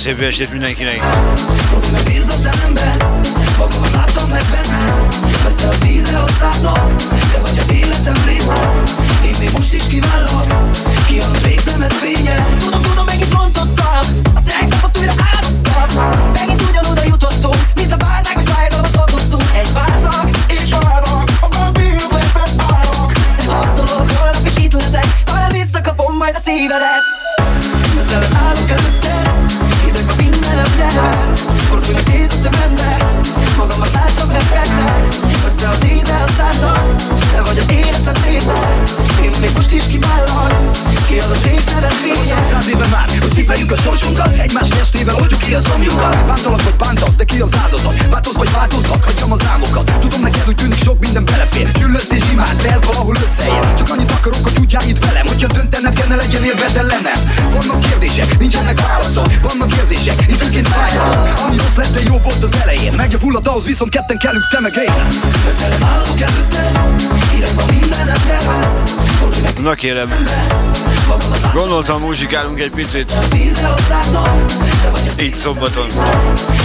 SCBH depuis 1990. Messze az íze a szádnak, te vagy az életem része Én még most is kiválok, kiadott részedet fénye Száz éve már, hogy cipeljük a sorsunkat. Egymás testével oldjuk ki a szomjunkat Bántalak vagy bántasz, de ki az áldozat? Változ vagy változzak, hagyjam az álmokat. Tudom neked úgy tűnik sok minden belefér. Gyűlölsz és imádsz, de ez valahol összeér. Csak annyit akarok, hogy tudjál itt velem Hogyha döntened kell, ne legyen érved ellenem Vannak kérdések, nincsenek válaszok Vannak érzések, időnként fájdalom Ami rossz lett, de jó volt az elején. Megjavulhat ahhoz, viszont ketten kellünk, te meg én. Állok előtted, mindenem tervet Fordulj meg Na kérem, gondoltam muzsikálunk egy picit, így szombaton.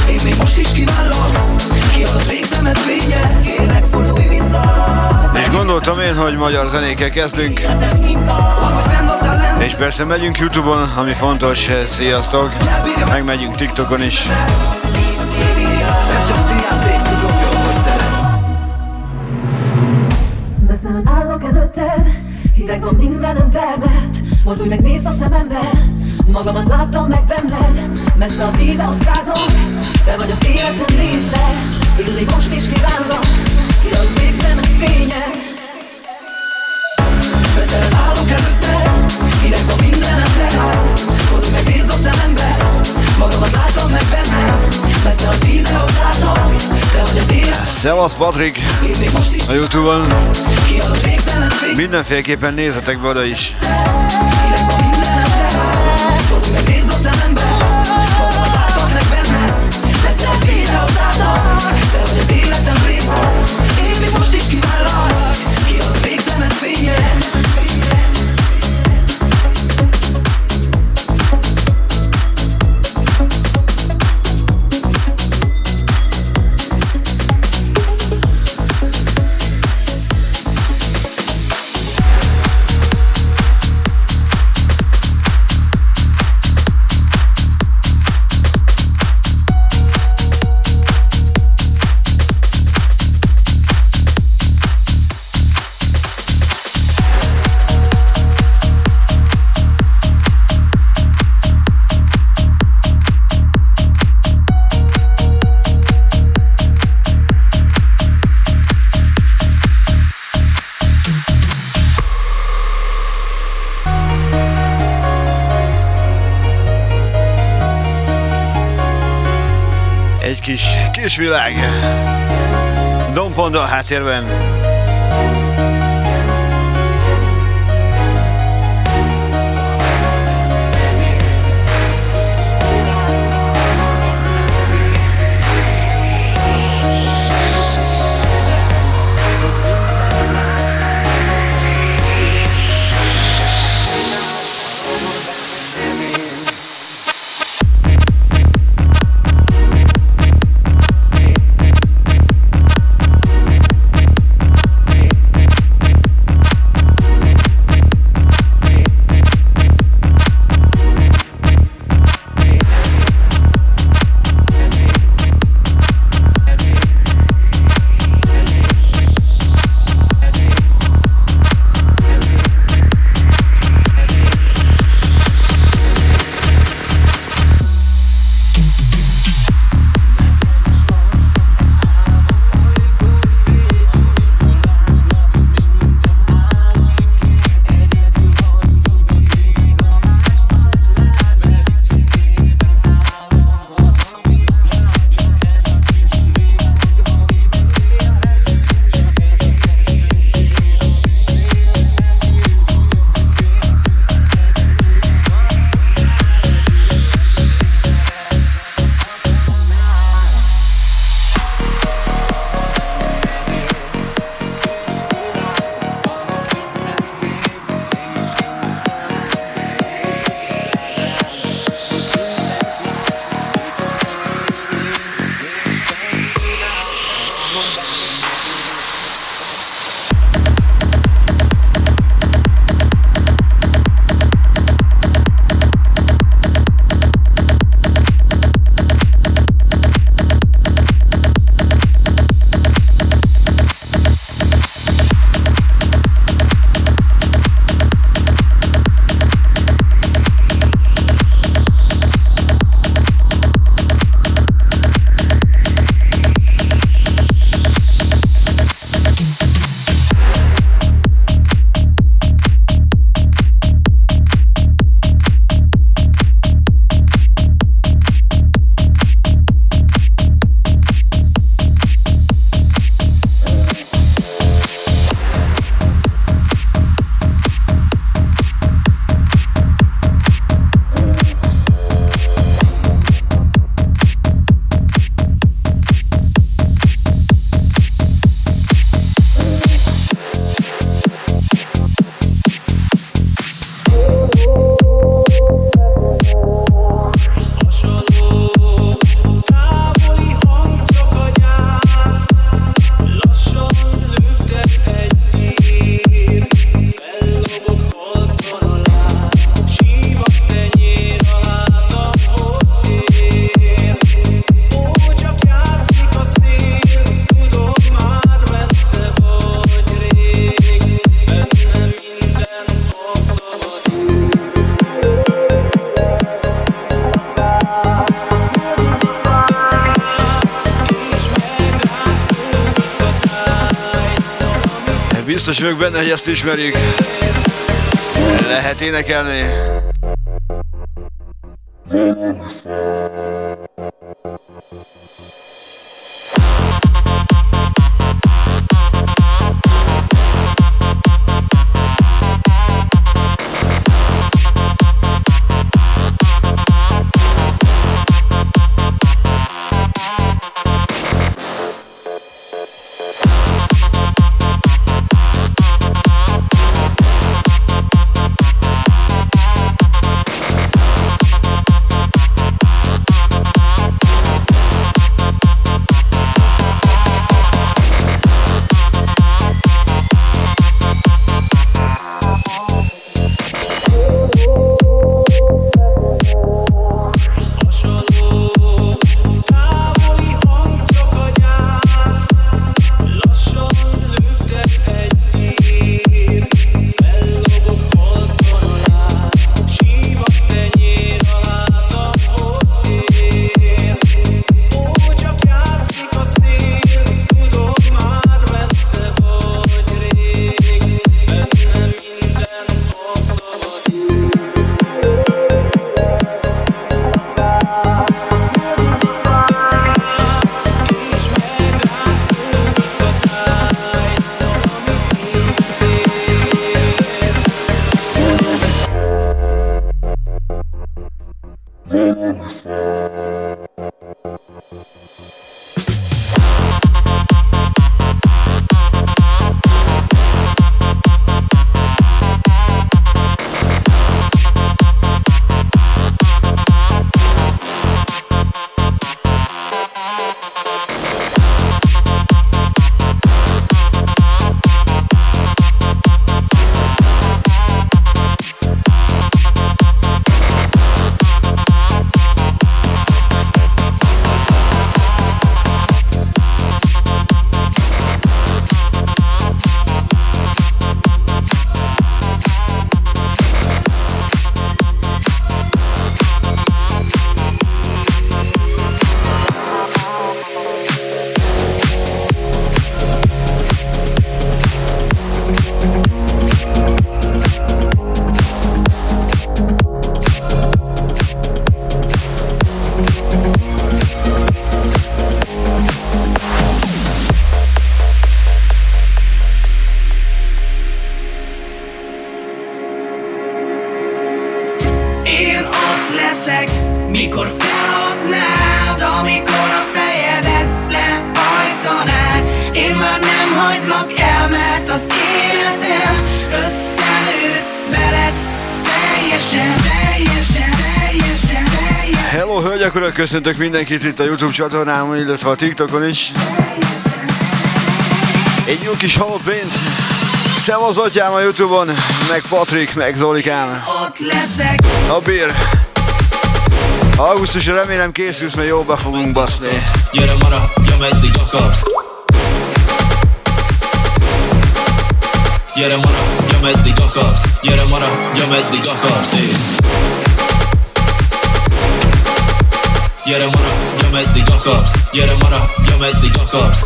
Én még most is kiválok, kiadott régzemet fénye. Kérlek fordulj vissza, És gondoltam én, hogy magyar zenékkel kezdünk, és persze megyünk Youtube-on, ami fontos, sziasztok, meg megyünk TikTokon is. Ez csak Fordulj meg, nézd a szemembe, magamat láttam meg benned. Messze az íze a szádnak, te vagy az életem része. Még most is kívánlak, ki a végzemet fénye Közelem állok hideg van mindenem terhet Fordulj meg, nézd a szemembe, magamat látom meg benne Messze az íze a szádnak, te vagy az élet. Szevasz Patrik. Még a Youtube-on, mindenféleképpen nézzetek be oda is. Terhet Fordulj meg, világ. A háttérben. Biztos vagyok benne, hogy ezt ismerjük. Lehet énekelni. Köszöntök mindenkit itt a Youtube csatornámon, illetve a TikTokon is. Egy jó kis halott pénz. Szevasz atyám a Youtube-on, meg Patrik, meg Zolikám. A bír. Augusztusra remélem készülsz, mert jó be fogunk baszni. Gyere mara, meddig akarsz. Gyere mara, meddig akarsz. Gyere mara, meddig akarsz. Én. Gyere mara, ja meddig akarsz. Gyere mara, ja meddig akarsz.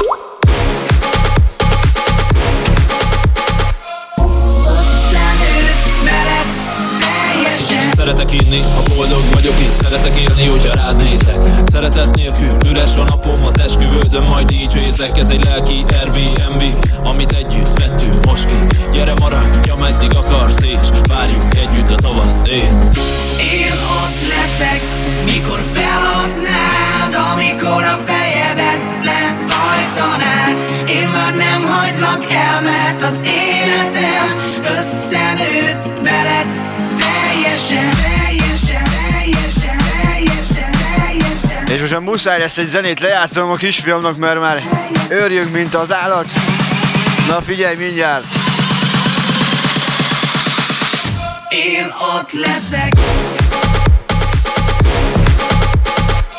Szeretek inni, ha boldog vagyok így Szeretek élni, hogyha rád nézek. Szeretet nélkül üres a napom Az esküvődön majd DJ-zek. Ez egy lelki Airbnb Amit együtt vettünk most ki. Gyere maradj, ameddig akarsz És várjuk együtt a tavaszt. Én leszek Mikor feladnád Amikor a fejedet lehajtanád Én már nem hagylak el Mert az életem összenőtt veled és most már muszáj lesz egy zenét lejátszom a kisfiamnak, mert már őrjünk, mint az állat. Na figyelj mindjárt! Én ott leszek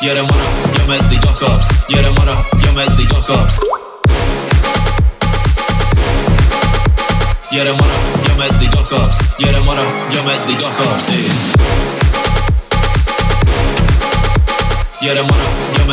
Gyere mara, ja meddig akarsz Gyere mara, ja meddig akarsz Gyere mara, ja meddig akarsz Gyere mara, ja meddig akarsz én Gyere mara, ja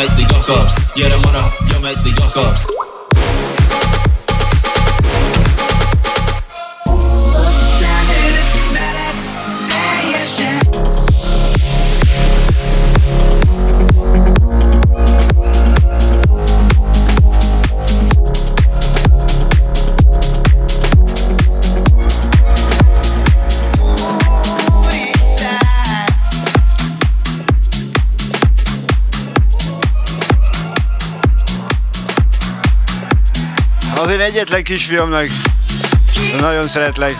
én egyetlen kisfiamnak. Nagyon szeretlek.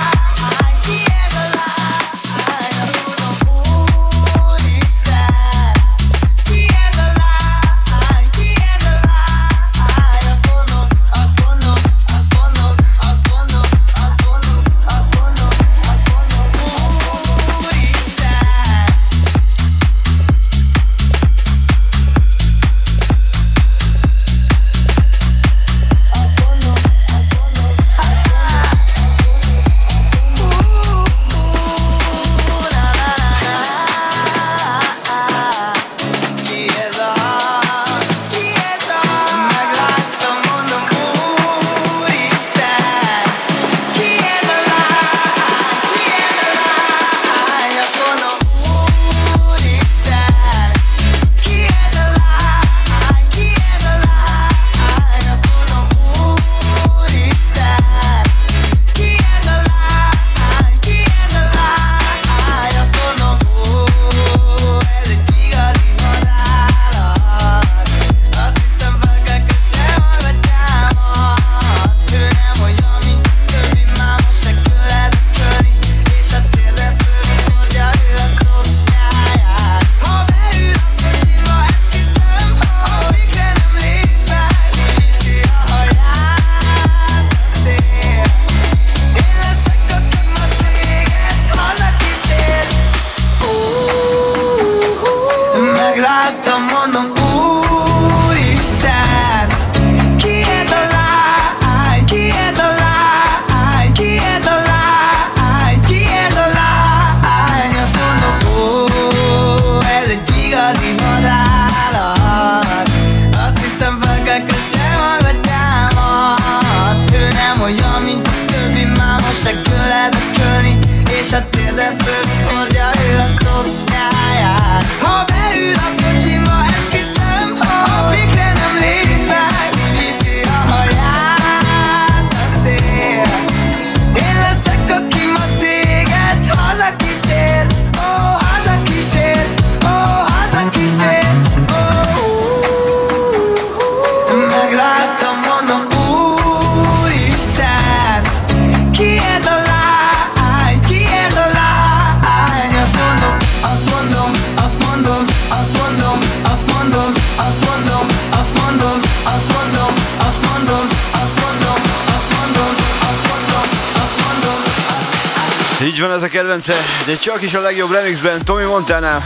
Is a legjobb remixben, Tommy Montana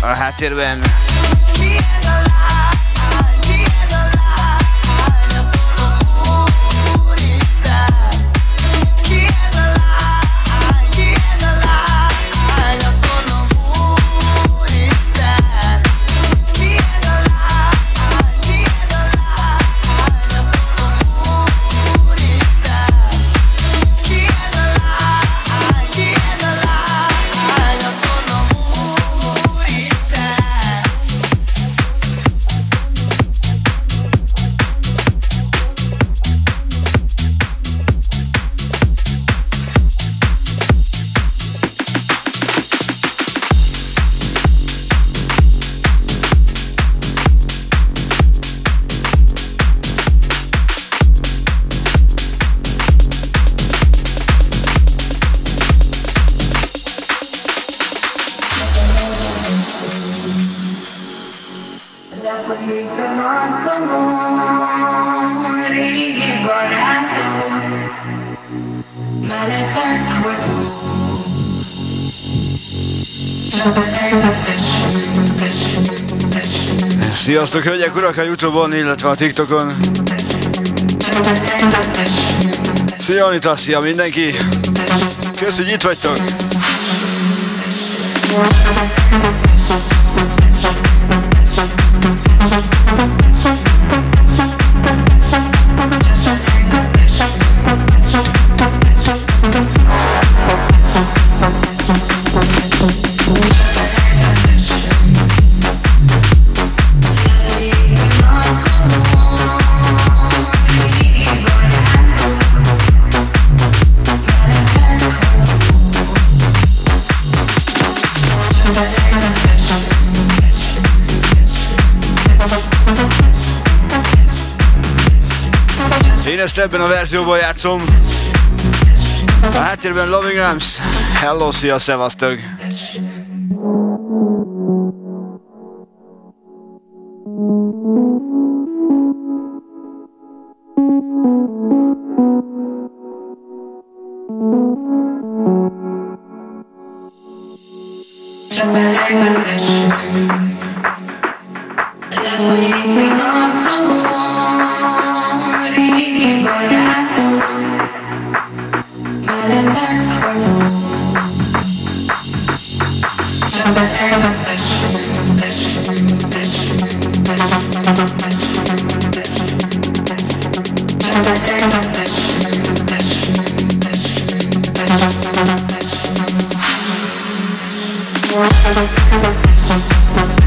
a háttérben. Sziasztok, hölgyek, urak a Youtube-on, illetve a TikTokon. Szia Anita, szia mindenki! Kösz, hogy itt vagytok! Ezt ebben a verzióban játszom. A háttérben Loving Rams. Hello, szia, szevasztok! Thank you.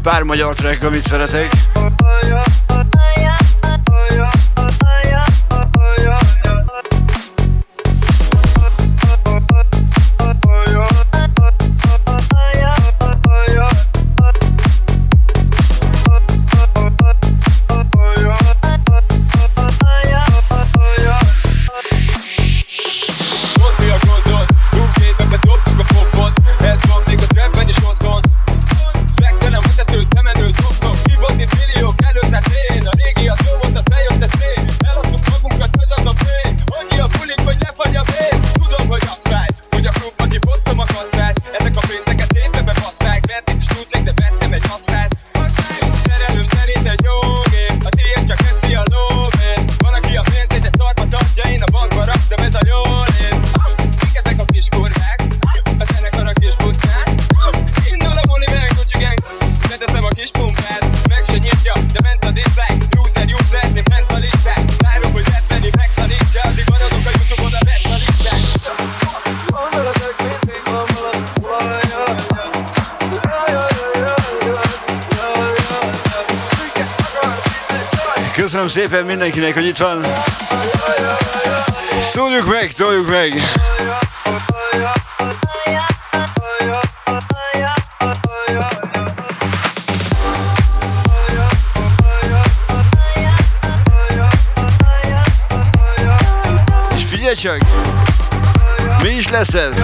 Egy pár magyar track, amit szeretek. Mindenkinek, hogy itt van. Szóljuk meg, toljuk meg! És figyelj csak! Mi is lesz ez?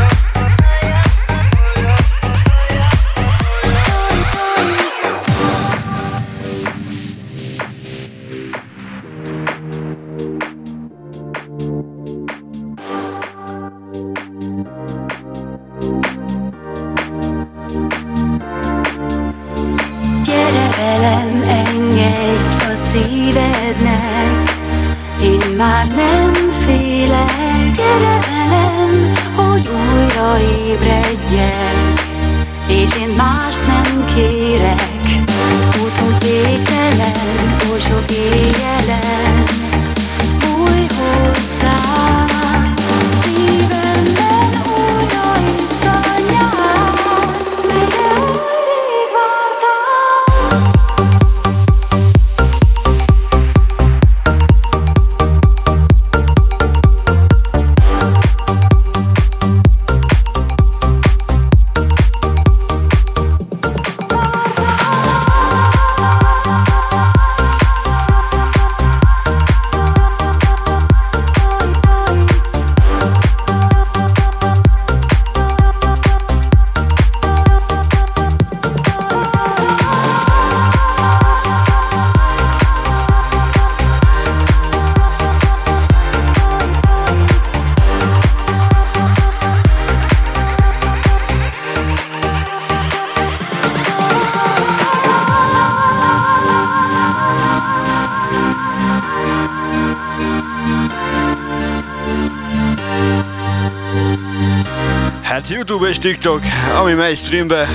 YouTube és TikTok, ami megy streambe,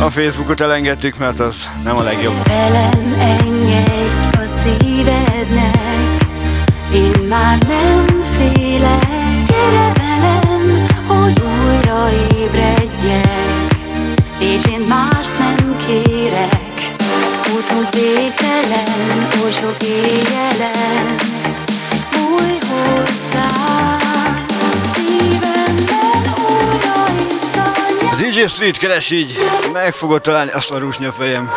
a Facebookot elengedtük, mert az nem a legjobb. Velem engedj a szívednek, én már nem félek, gyere velem, hogy újra ébredjek, és én mást nem kérek. Útunk végtelen, oly sok éjjelen, DJ Street keres így, meg fogod találni azt a rúsnya fejem.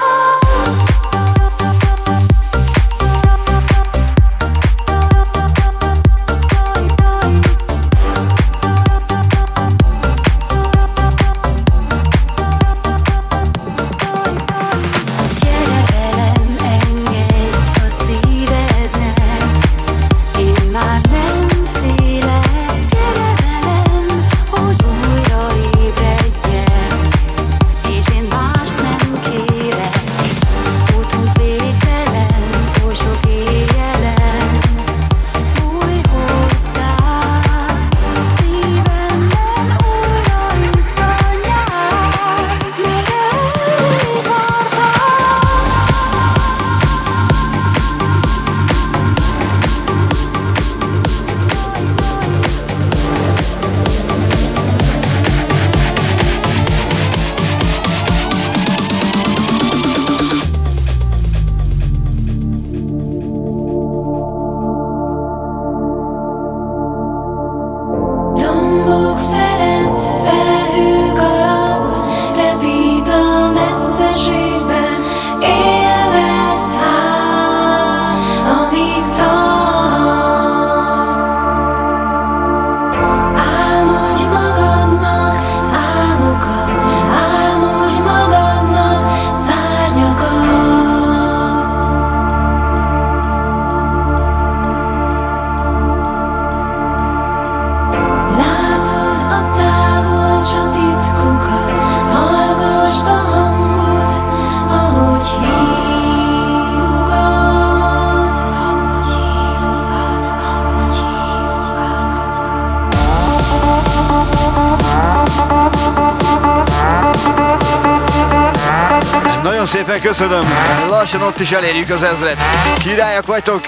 Lassan ott is elérjük az ezret. Királyak vagytok!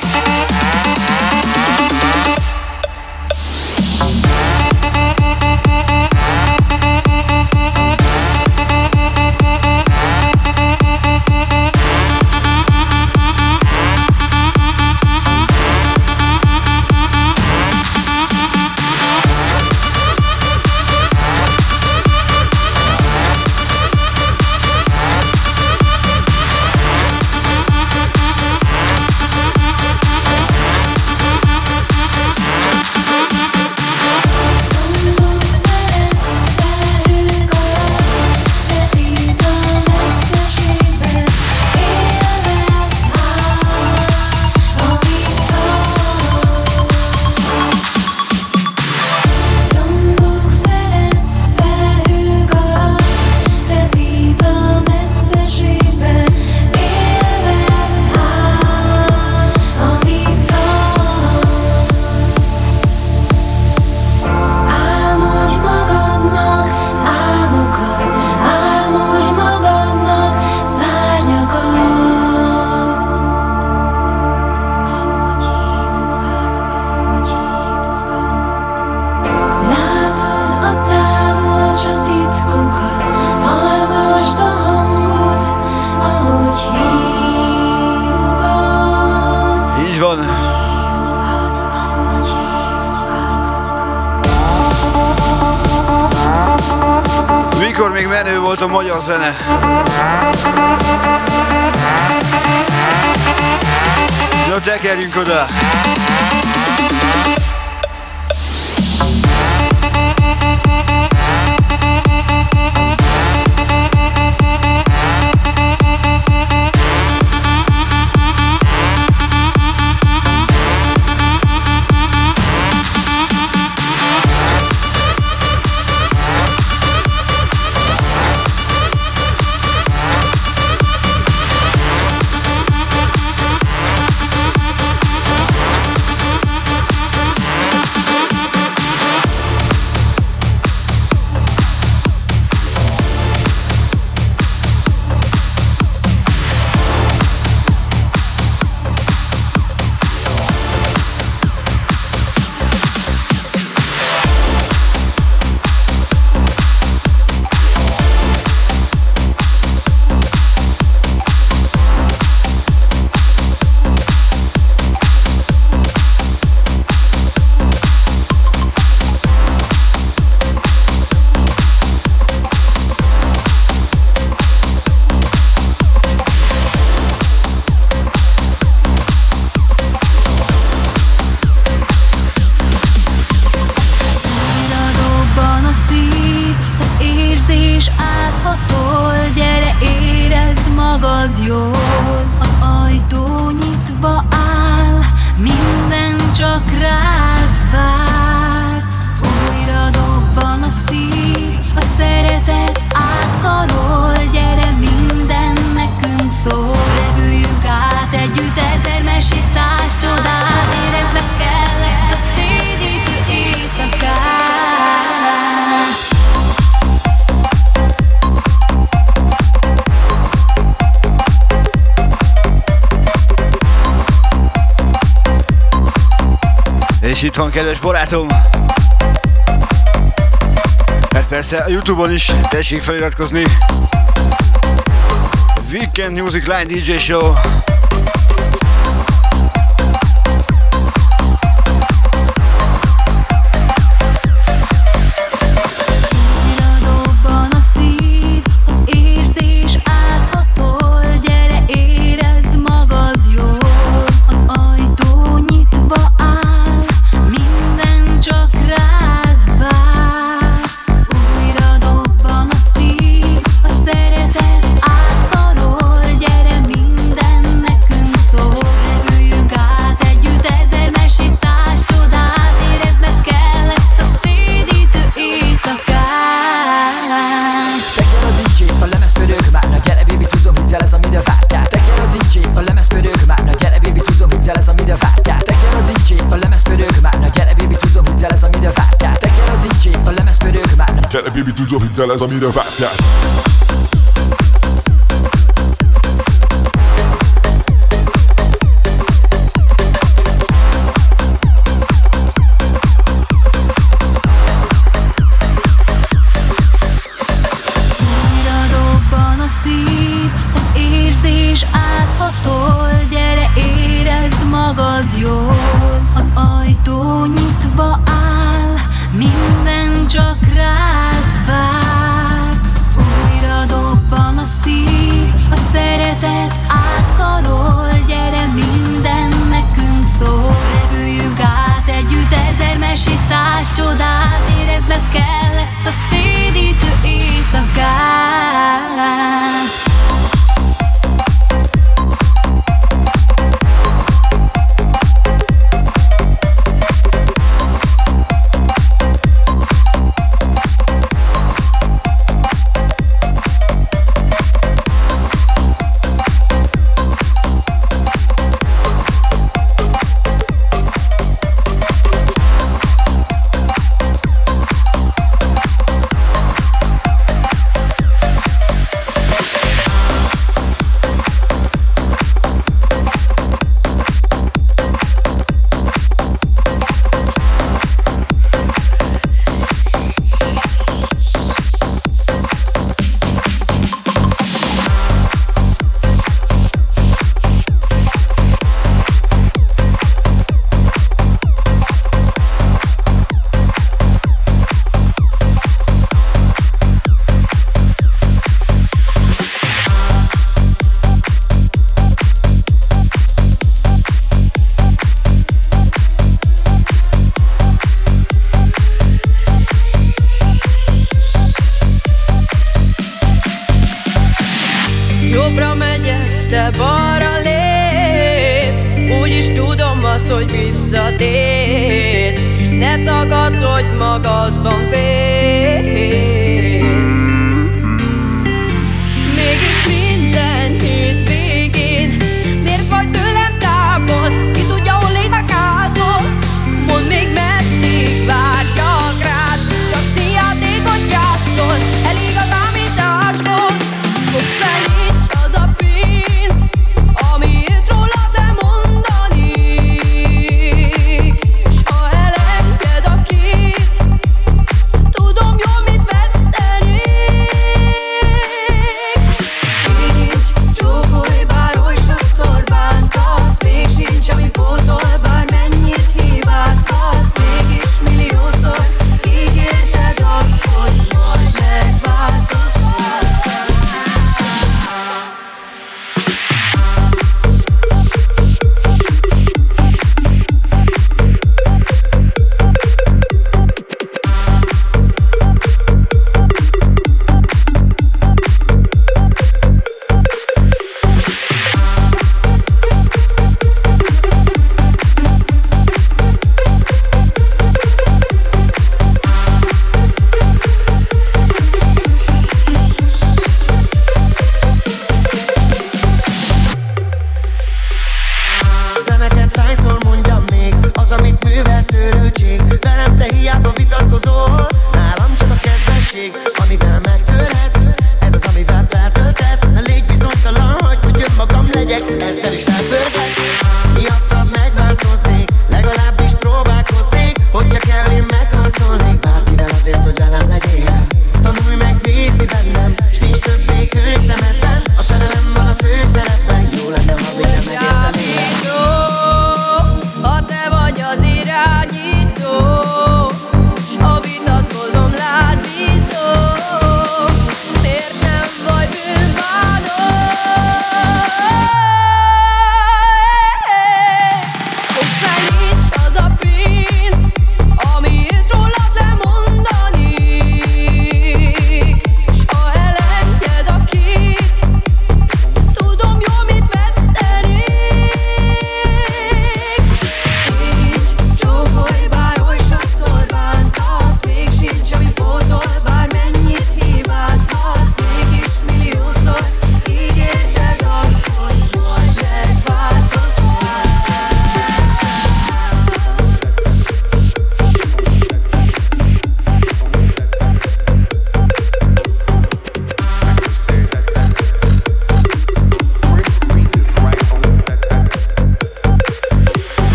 Youtube-on is tessék feliratkozni. Weekend Music Line DJ Show. fellas, I mean a fact Yeah.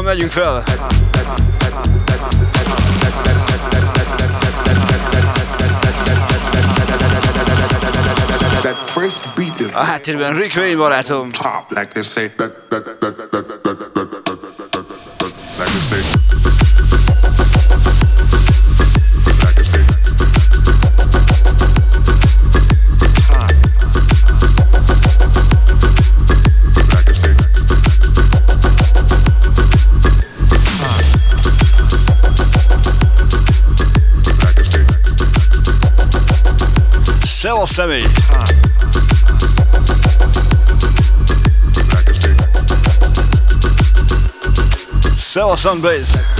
Mondtam, megyünk fel. A háttérben Rick Wayne barátom. Top, like they say. Személy. Szevasz, Sunblaze! mert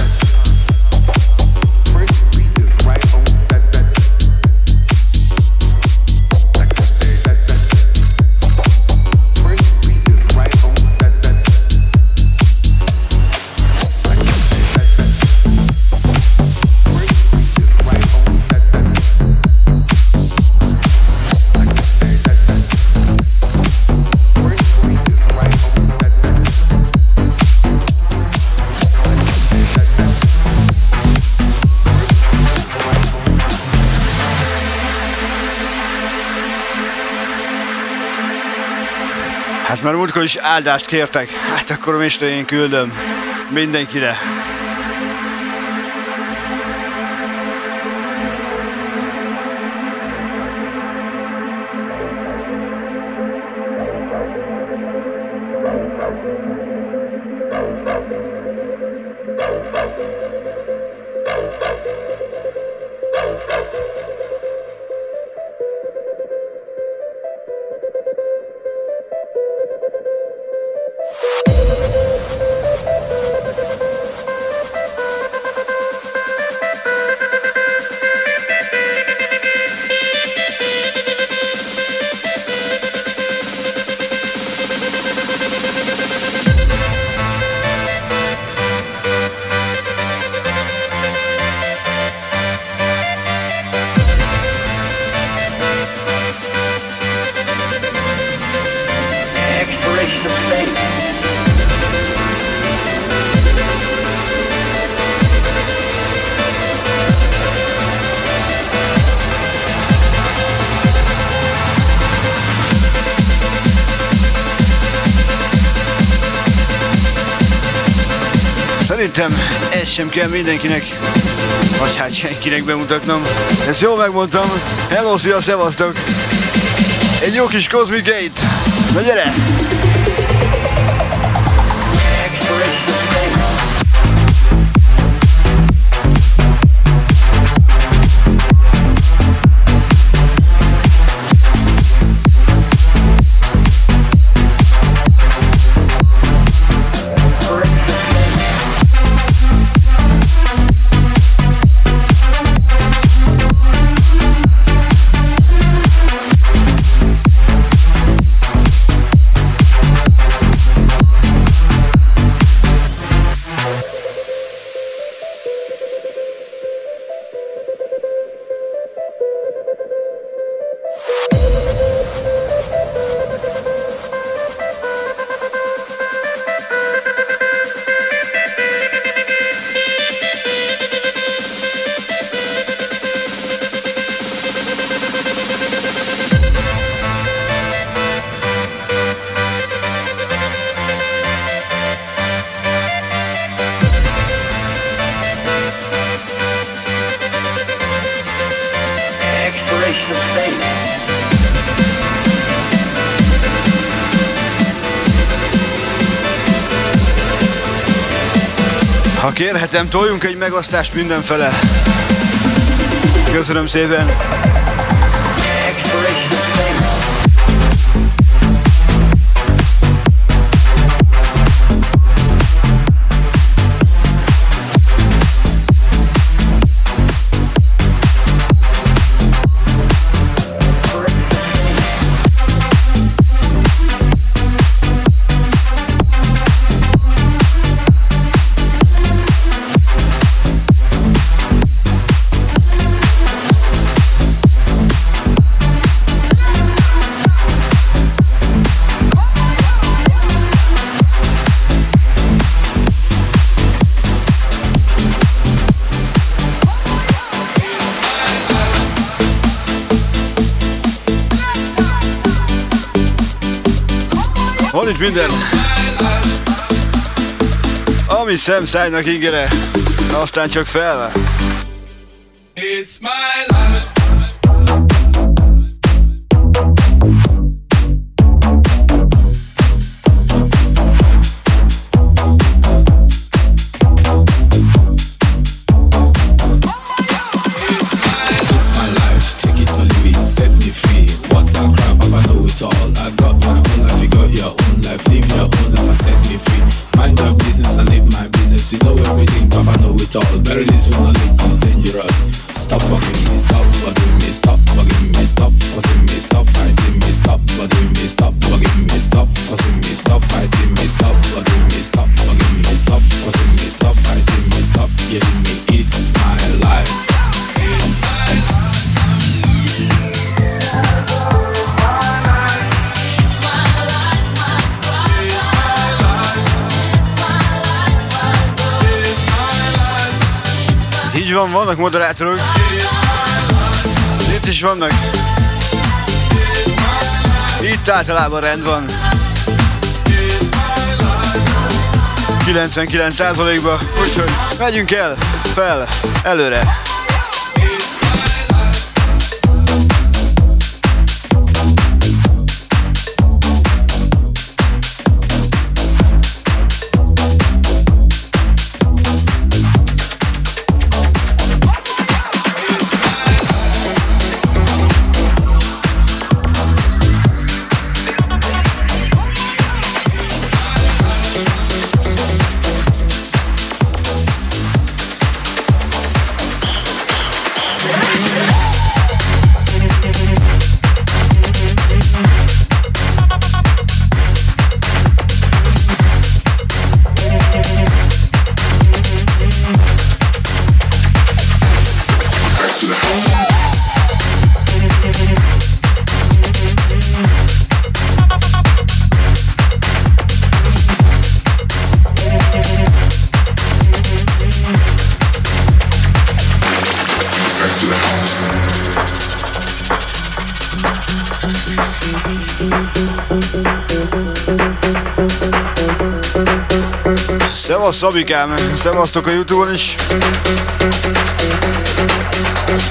múltkor is áldást kértek. Hát akkor is én küldöm mindenkire. Szerintem ez sem kell mindenkinek, vagy hát senkinek bemutatnom. Ezt jól megmondtam. Hello, szia, szevasztok! Egy jó kis Cosmic Gate. Na gyere! Kérhetem, toljunk egy megosztást mindenfele. Köszönöm szépen! Van itt minden. Ami szemszájnak ígére, aztán csak fel. Moderátorok. Itt is vannak. Itt általában rend van. 99%-ba, úgyhogy megyünk el, fel, előre. Szevasz Szabikám, szevasztok a Youtube-on is.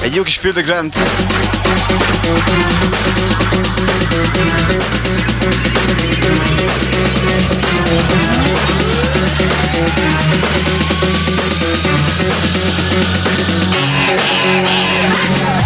Egy jó kis Feel the Grand. Yeah.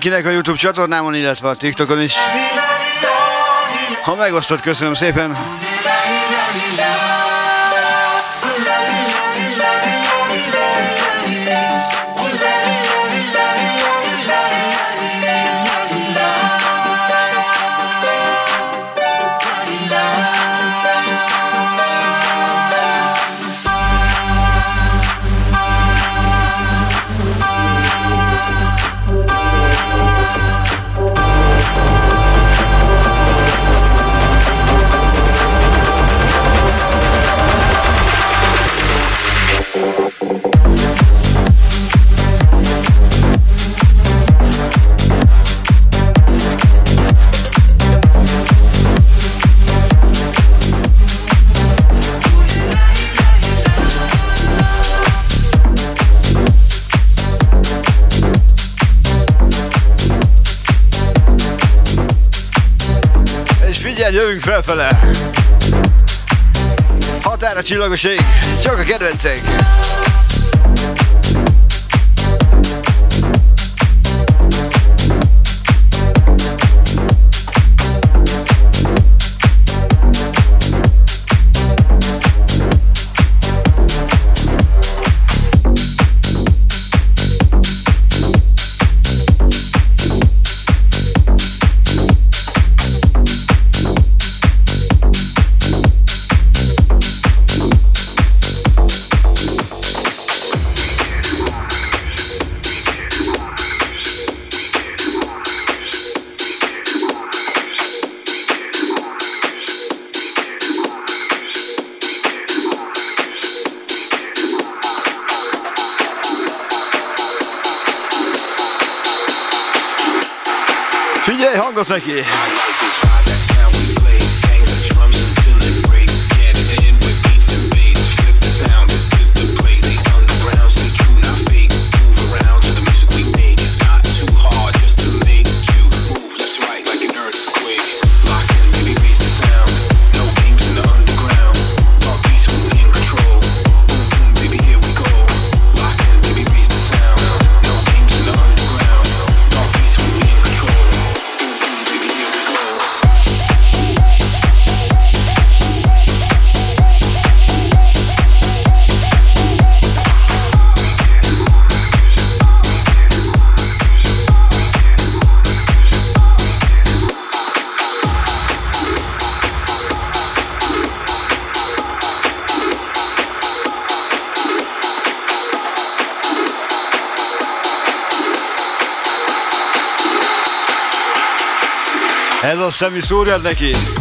Mindenkinek a YouTube csatornámon, illetve a TikTokon is. Ha megosztott, köszönöm szépen. Joker get Joker Kedvencég. Ez a szemű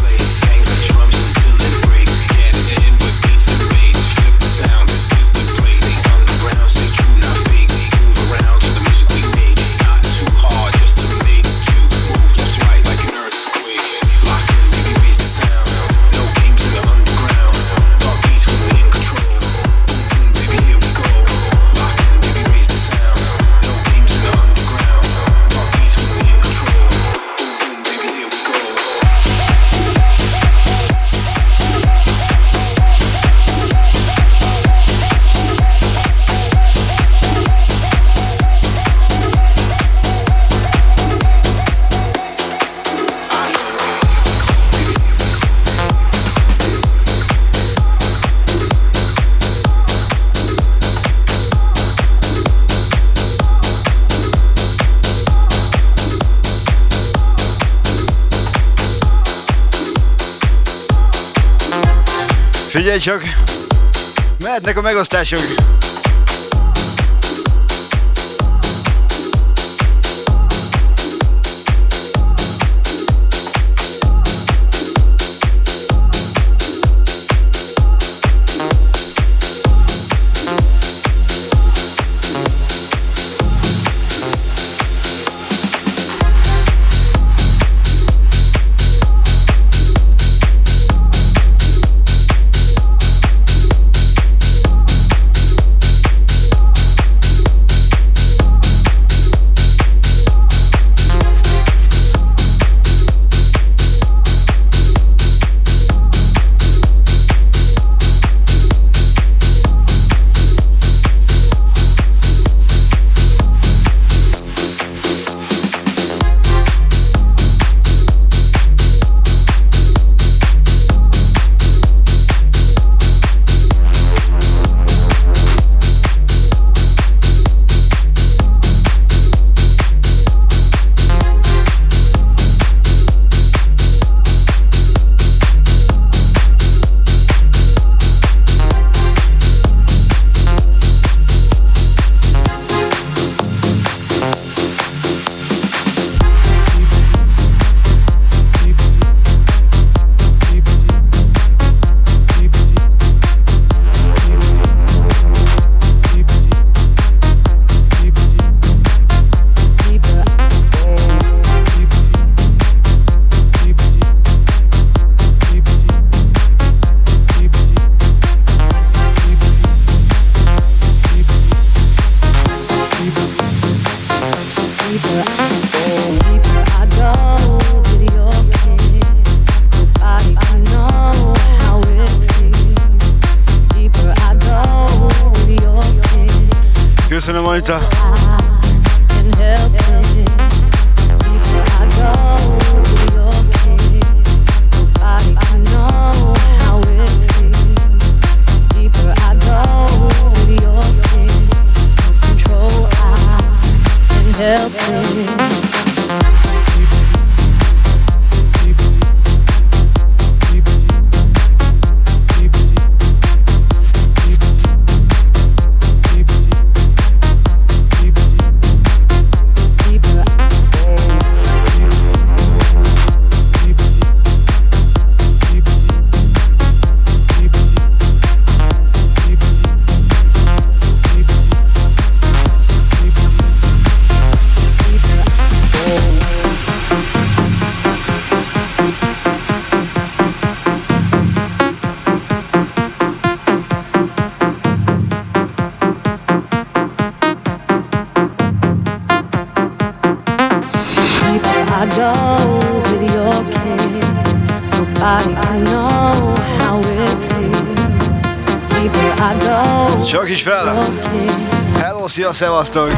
Figyelj csak! Mehetnek a megosztások! Szevasztok!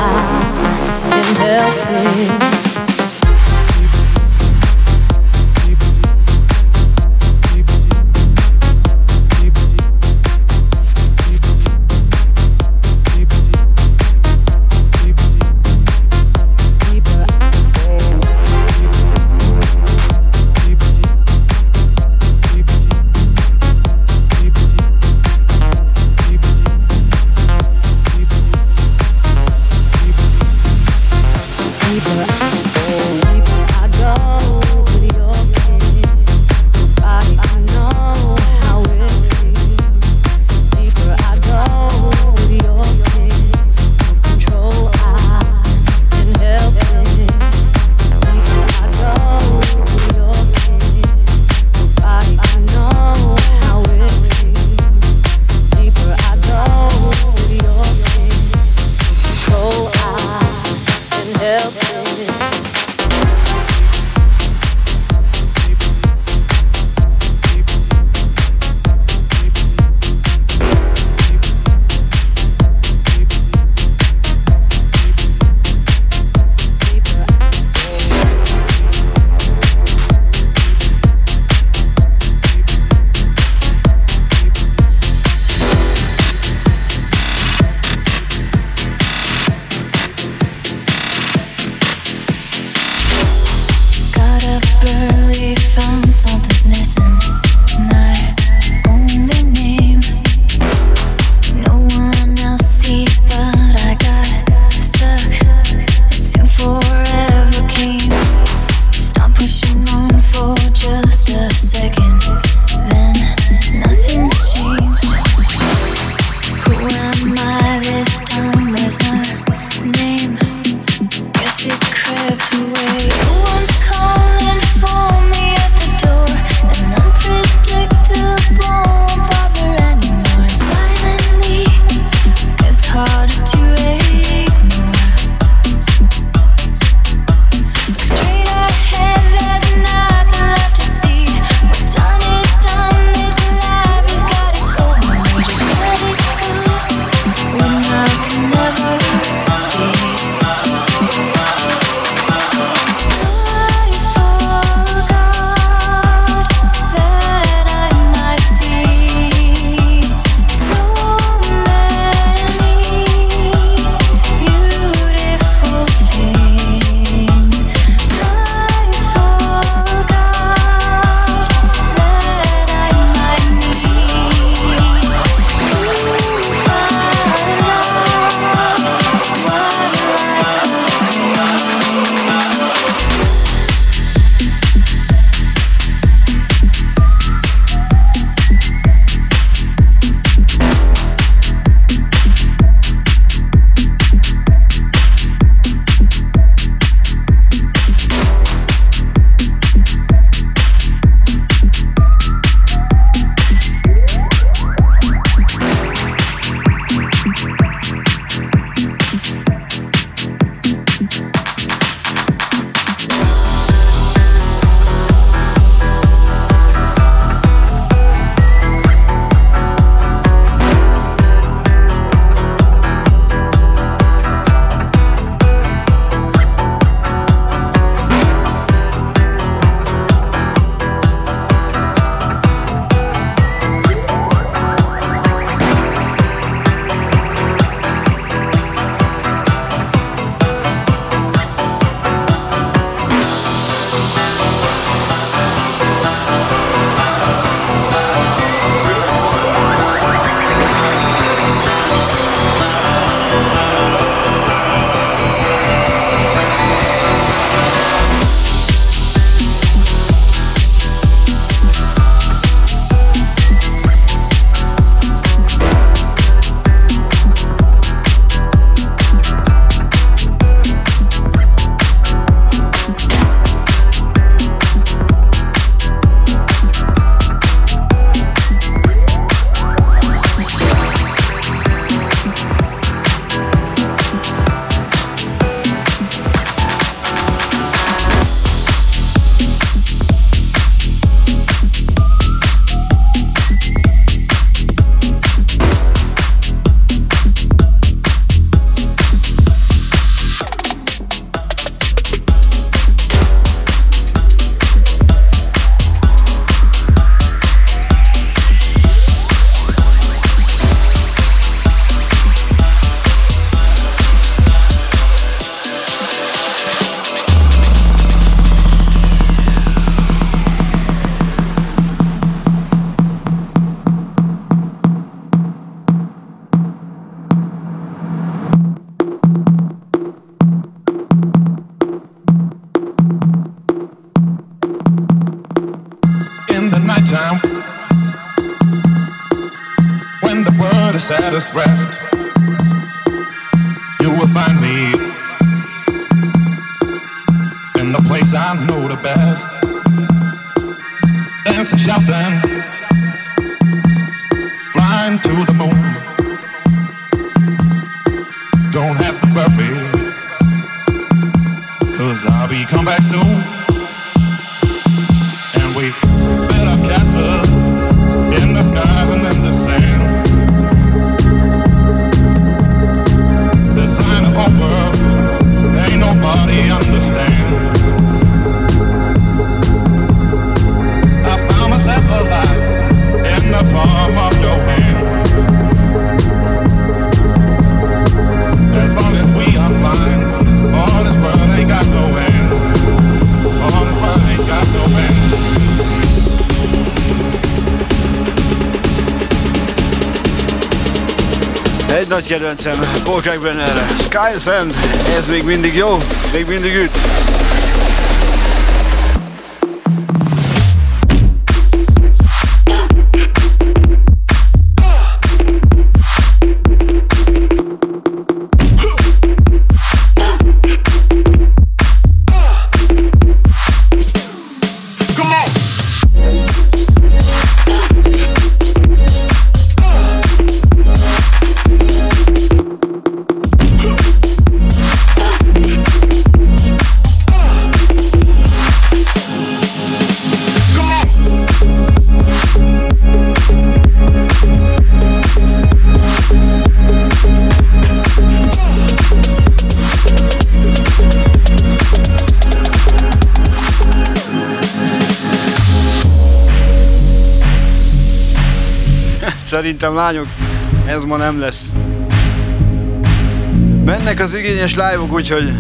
Ďakujem, pokračujeme. Sky Sand, es big windig yo, big windig good. Szerintem lányok, ez ma nem lesz. Mennek az igényes live-ok, úgyhogy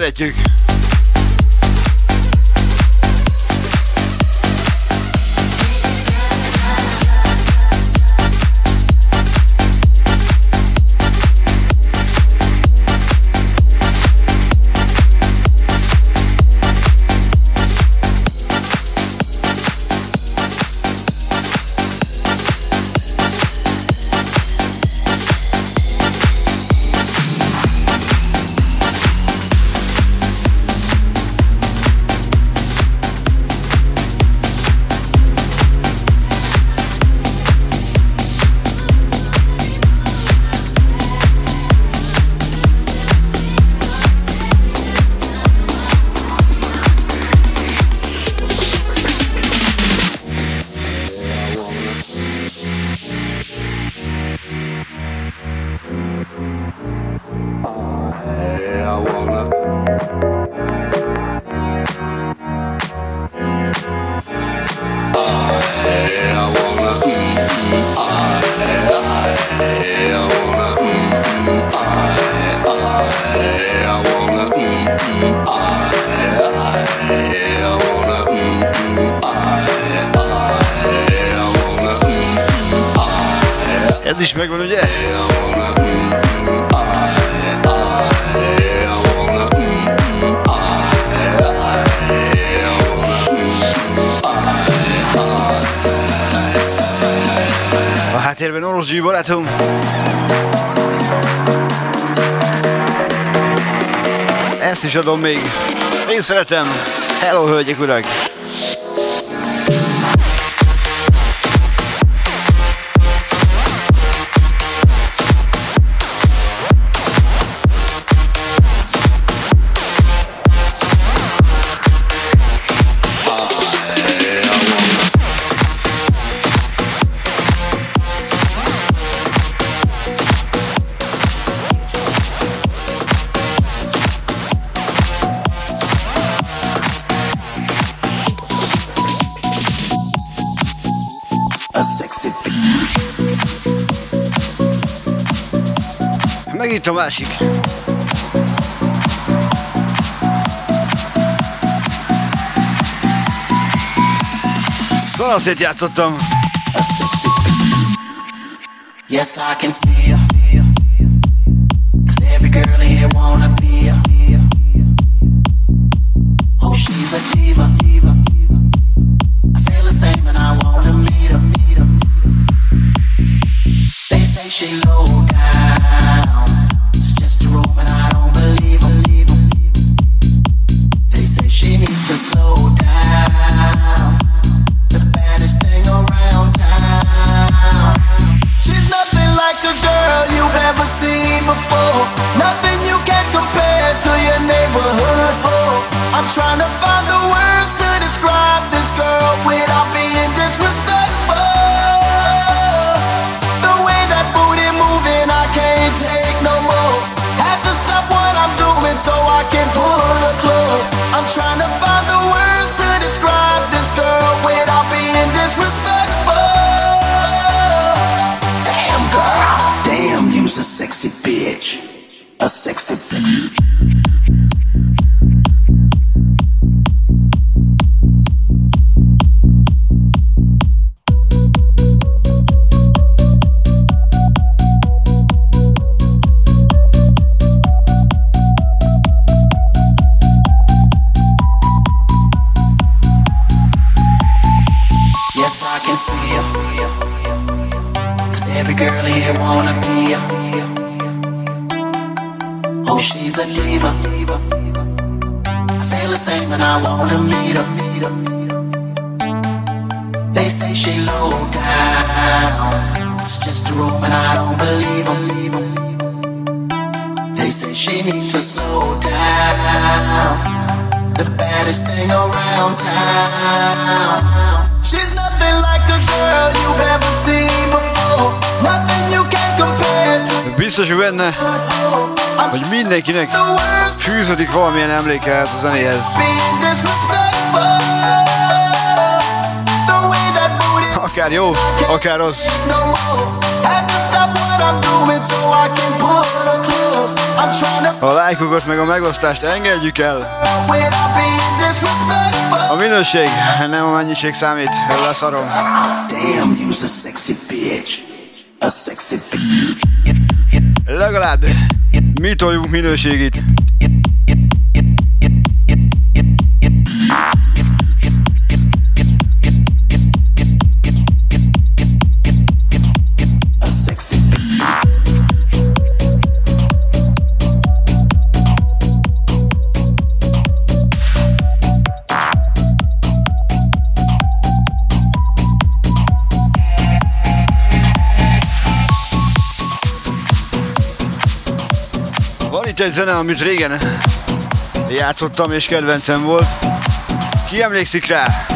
derecho. adom még. Én szeretem. Hello, hölgyek, urak! a másik. Szóval azért játszottam. Yes, I can see you. érzékehez, a zenéhez. Akár jó, akár rossz. A lájkokat meg a megosztást engedjük el. A minőség, nem a mennyiség számít, leszarom. Damn, you's a sexy Legalább mi toljunk minőségét. Itt egy zene, amit régen játszottam és kedvencem volt. Ki emlékszik rá?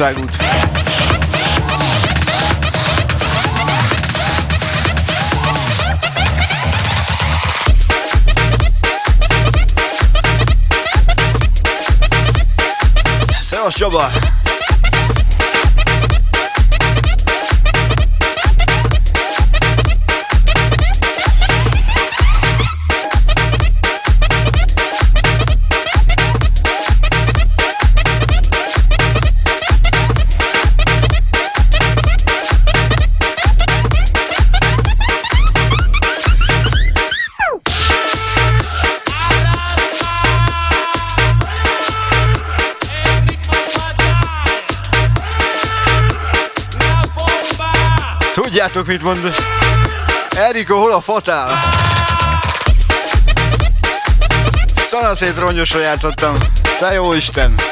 outside mit mond? Eriko, hol a fatál? Szanaszét rongyosra játszottam. Te jó Isten!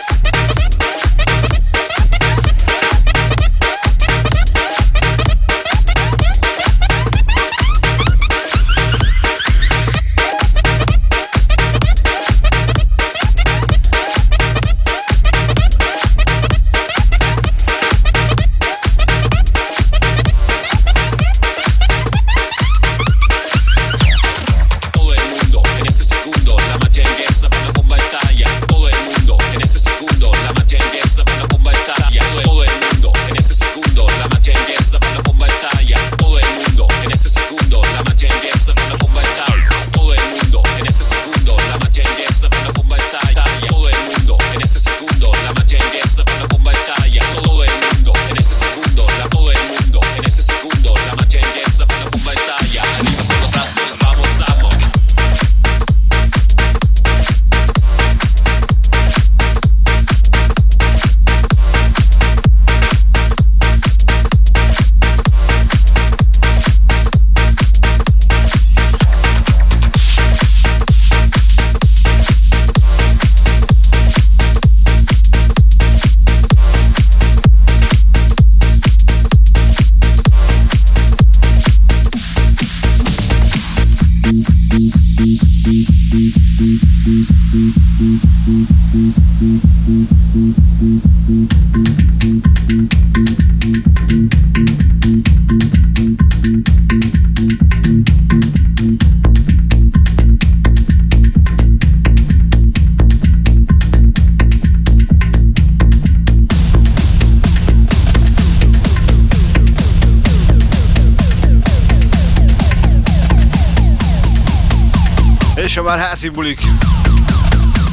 Házi bulik,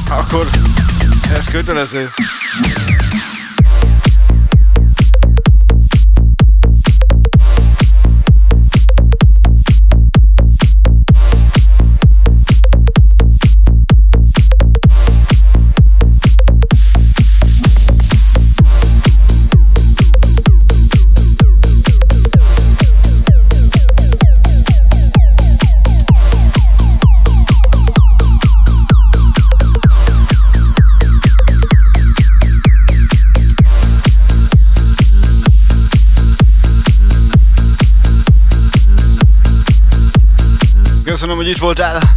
akkor ez kötelező. Köszönöm, hogy itt voltál.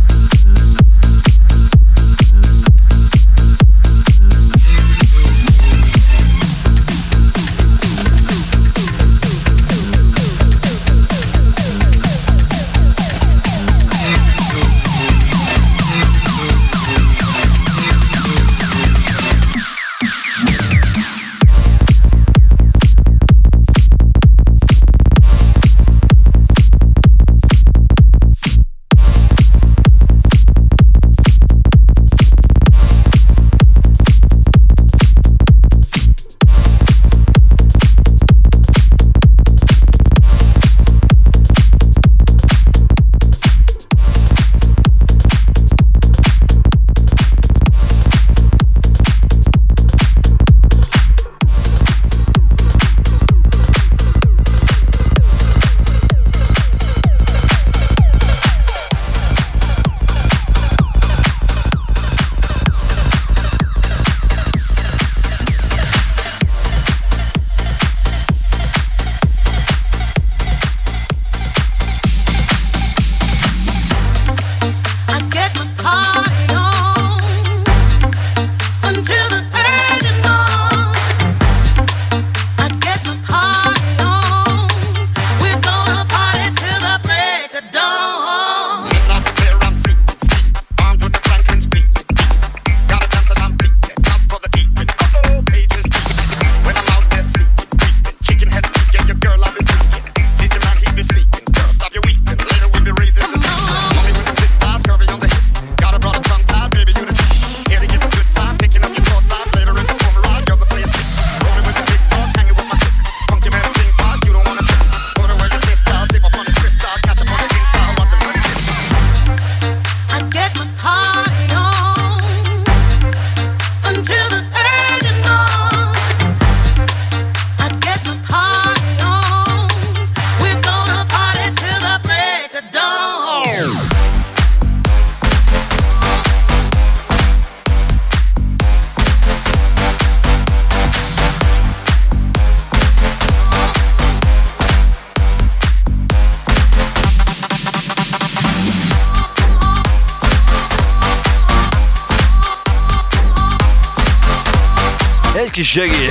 Segély.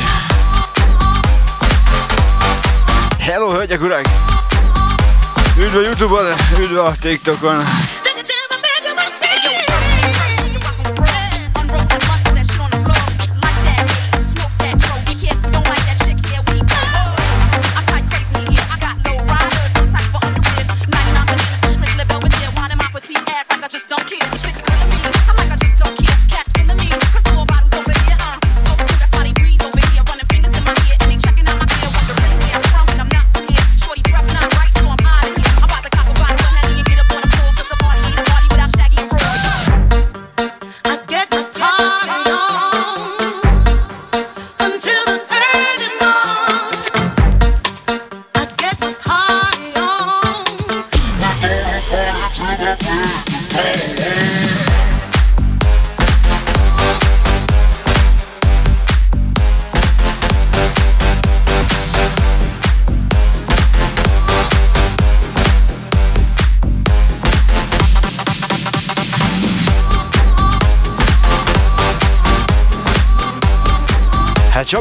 Hello, hölgyek, urak! Üdv a Youtube-on, üdv a TikTokon.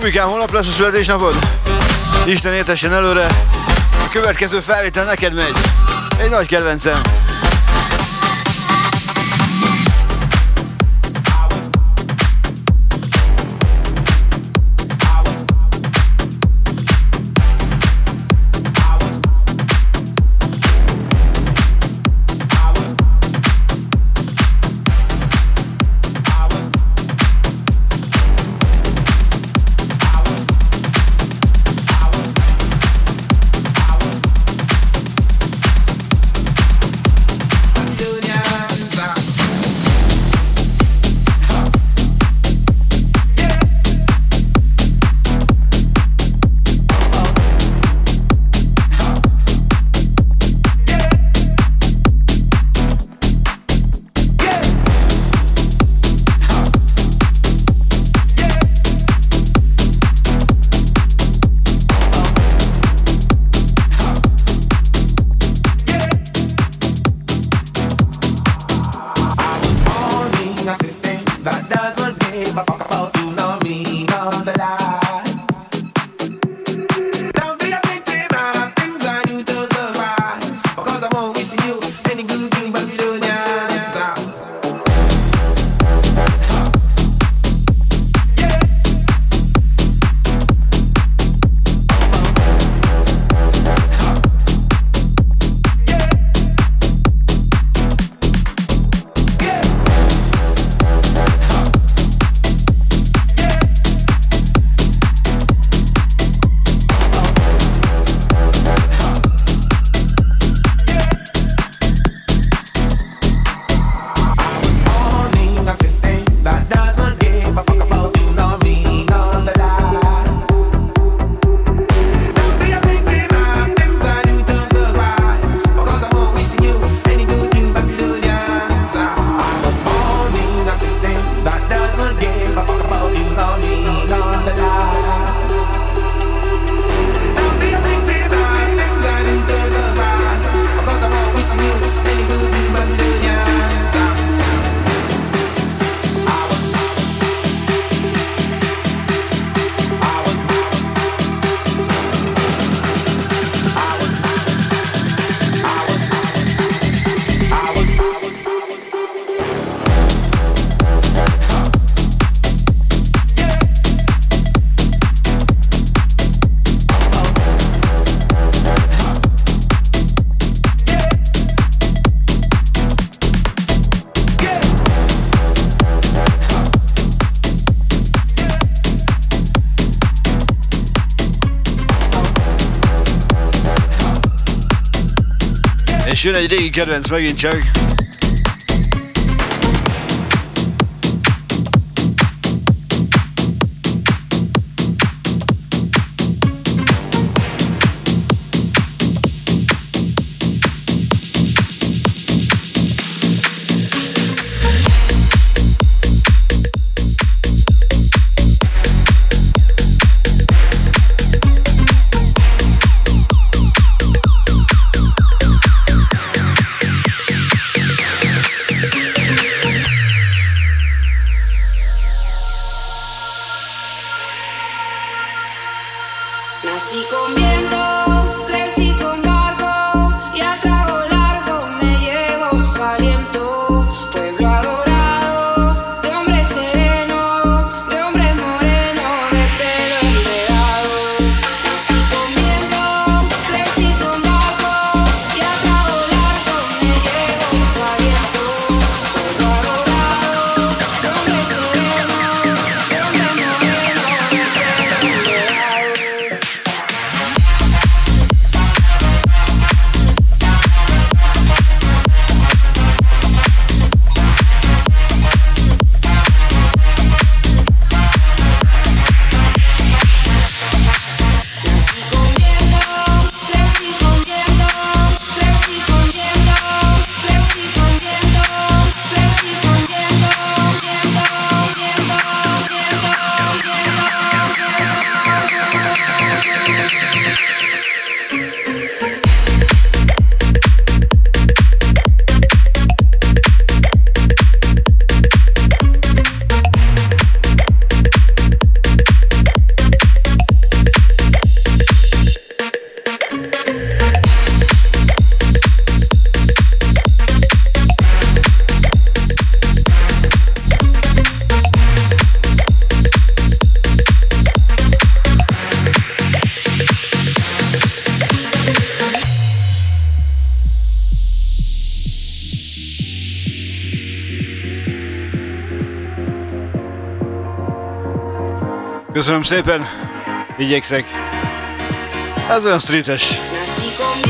Csabikám, holnap lesz a születésnapod? Isten értessen előre. A következő felvétel neked megy. Egy nagy kedvencem. Jön egy régi kedvenc megint csak. Köszönöm szépen, igyekszek. Ez olyan streetes. is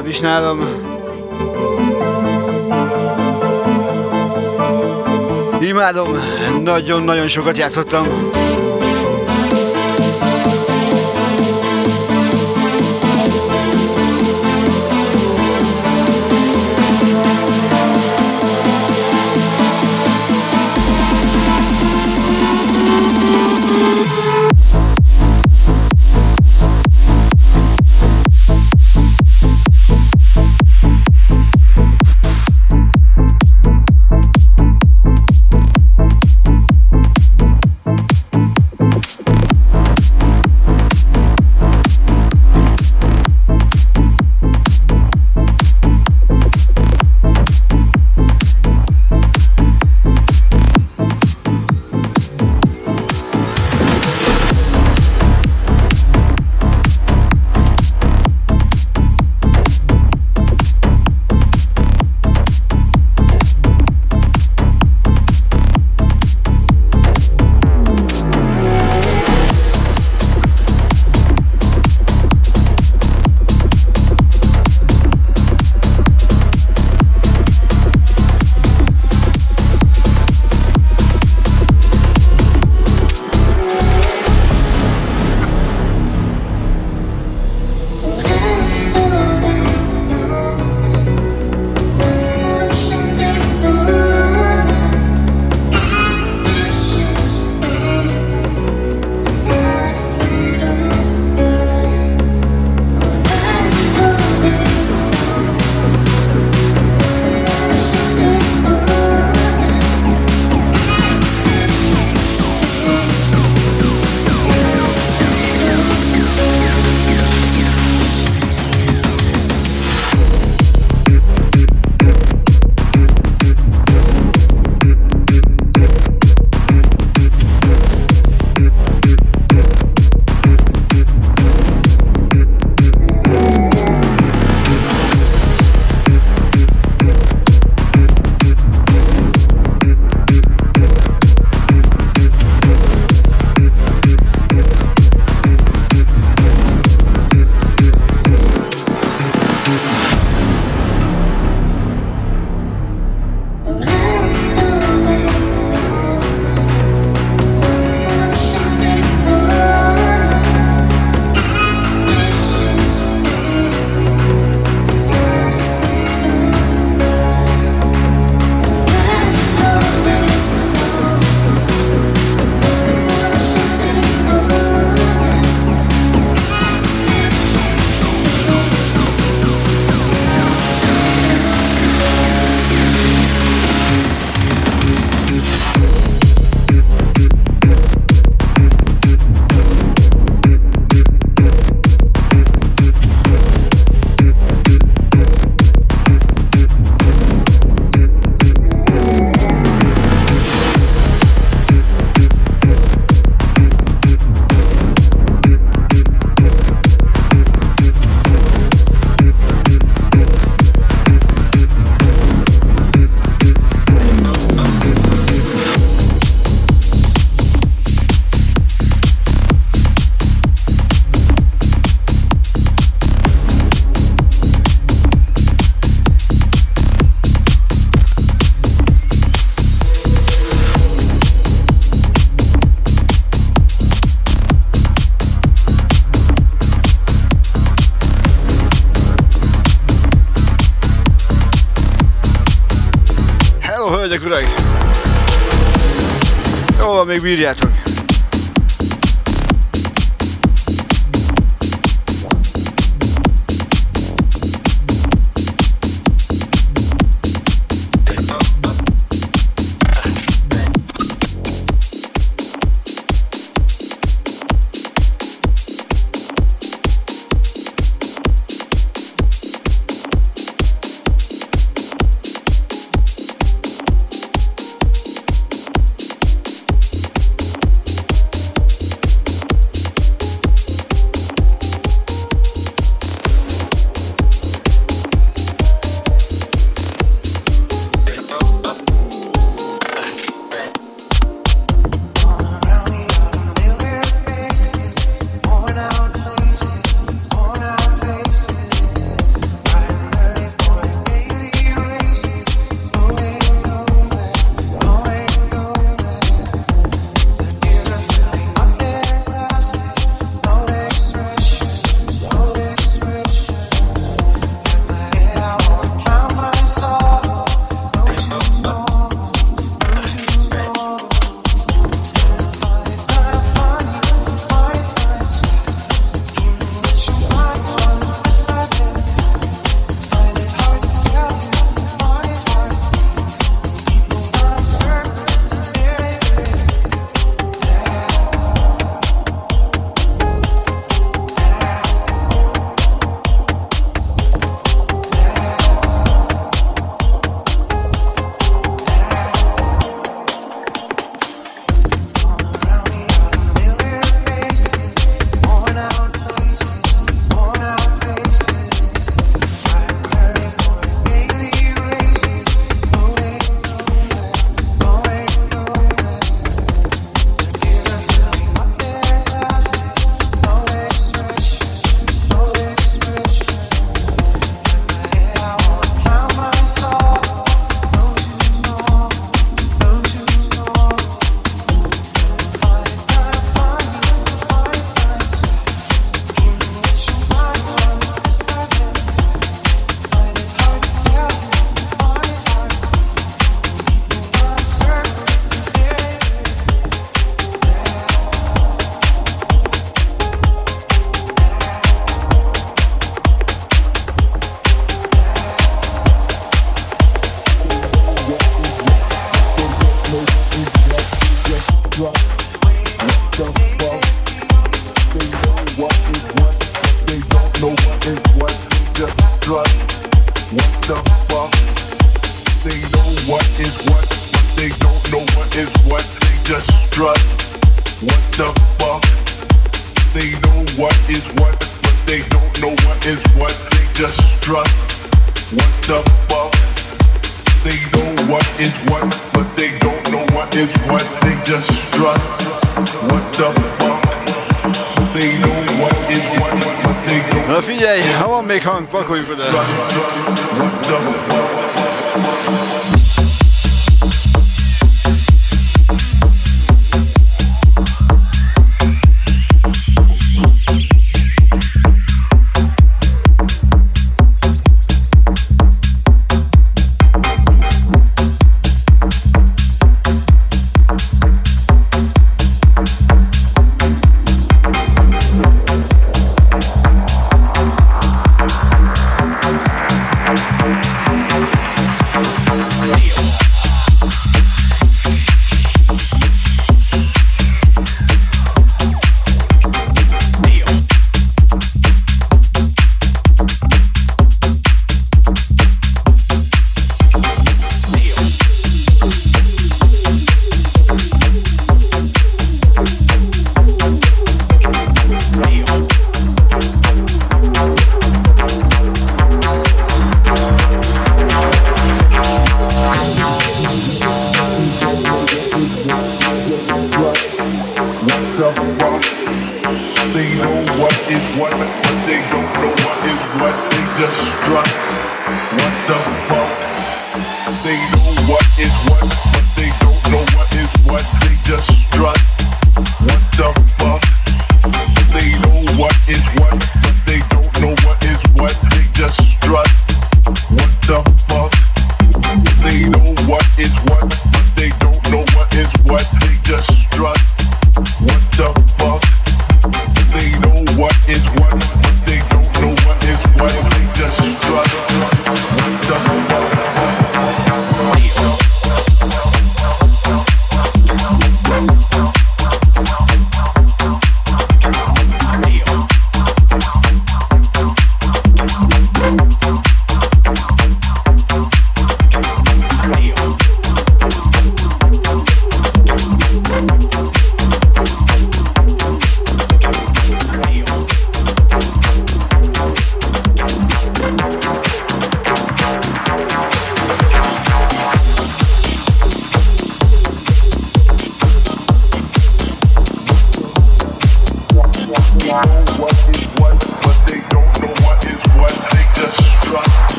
legalábbis nálam. Imádom, nagyon-nagyon sokat játszottam. Még bírjátok.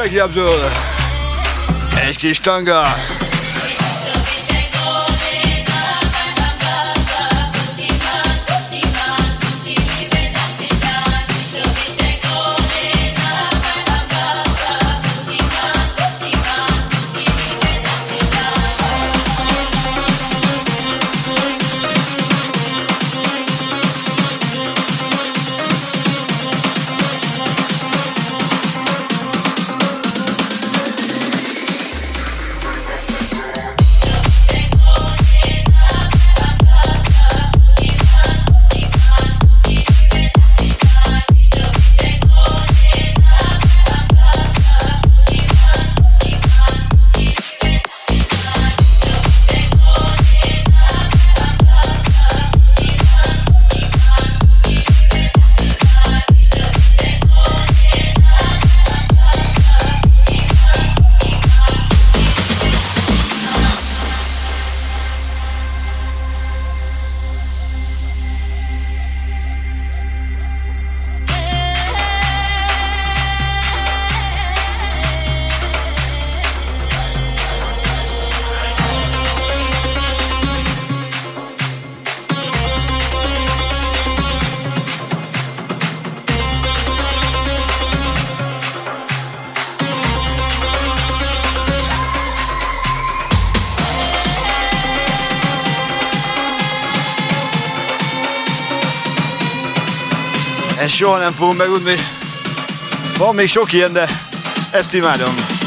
Shaggy Abdul. Egy kis tanga. Fogom megudni. Van még sok ilyen, de ezt imádom.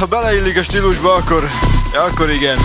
Ha beleillik a stílusba, akkor, akkor igen.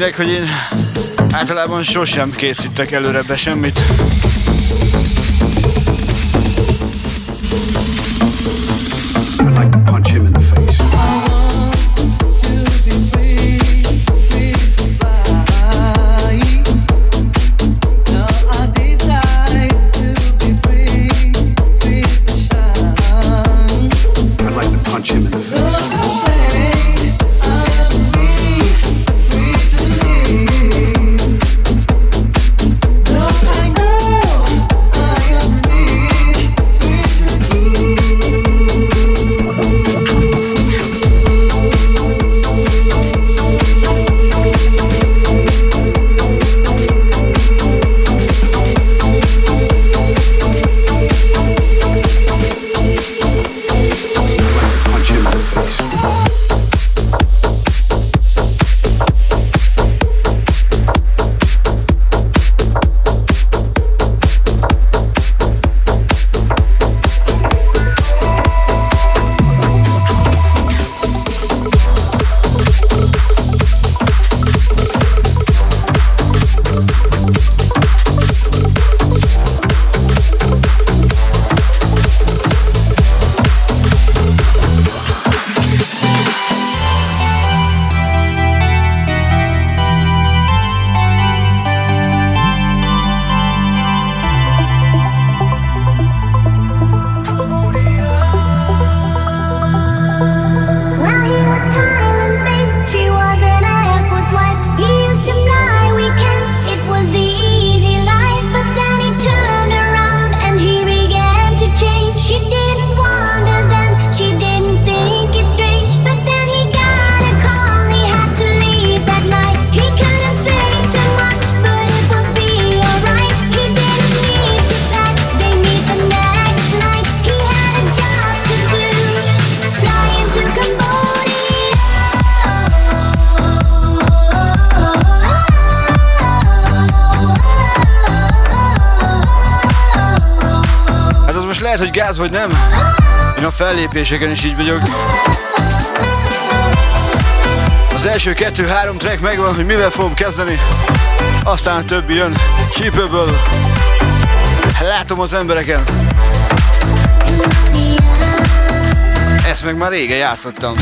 Mindenkinek, hogy én általában sosem készítek előre be semmit. Vagy nem? Én a fellépéseken is így vagyok. Az első kettő-három track megvan, hogy mivel fogom kezdeni. Aztán a többi jön. Csípőből. Látom az embereken. Ezt meg már régen játszottam.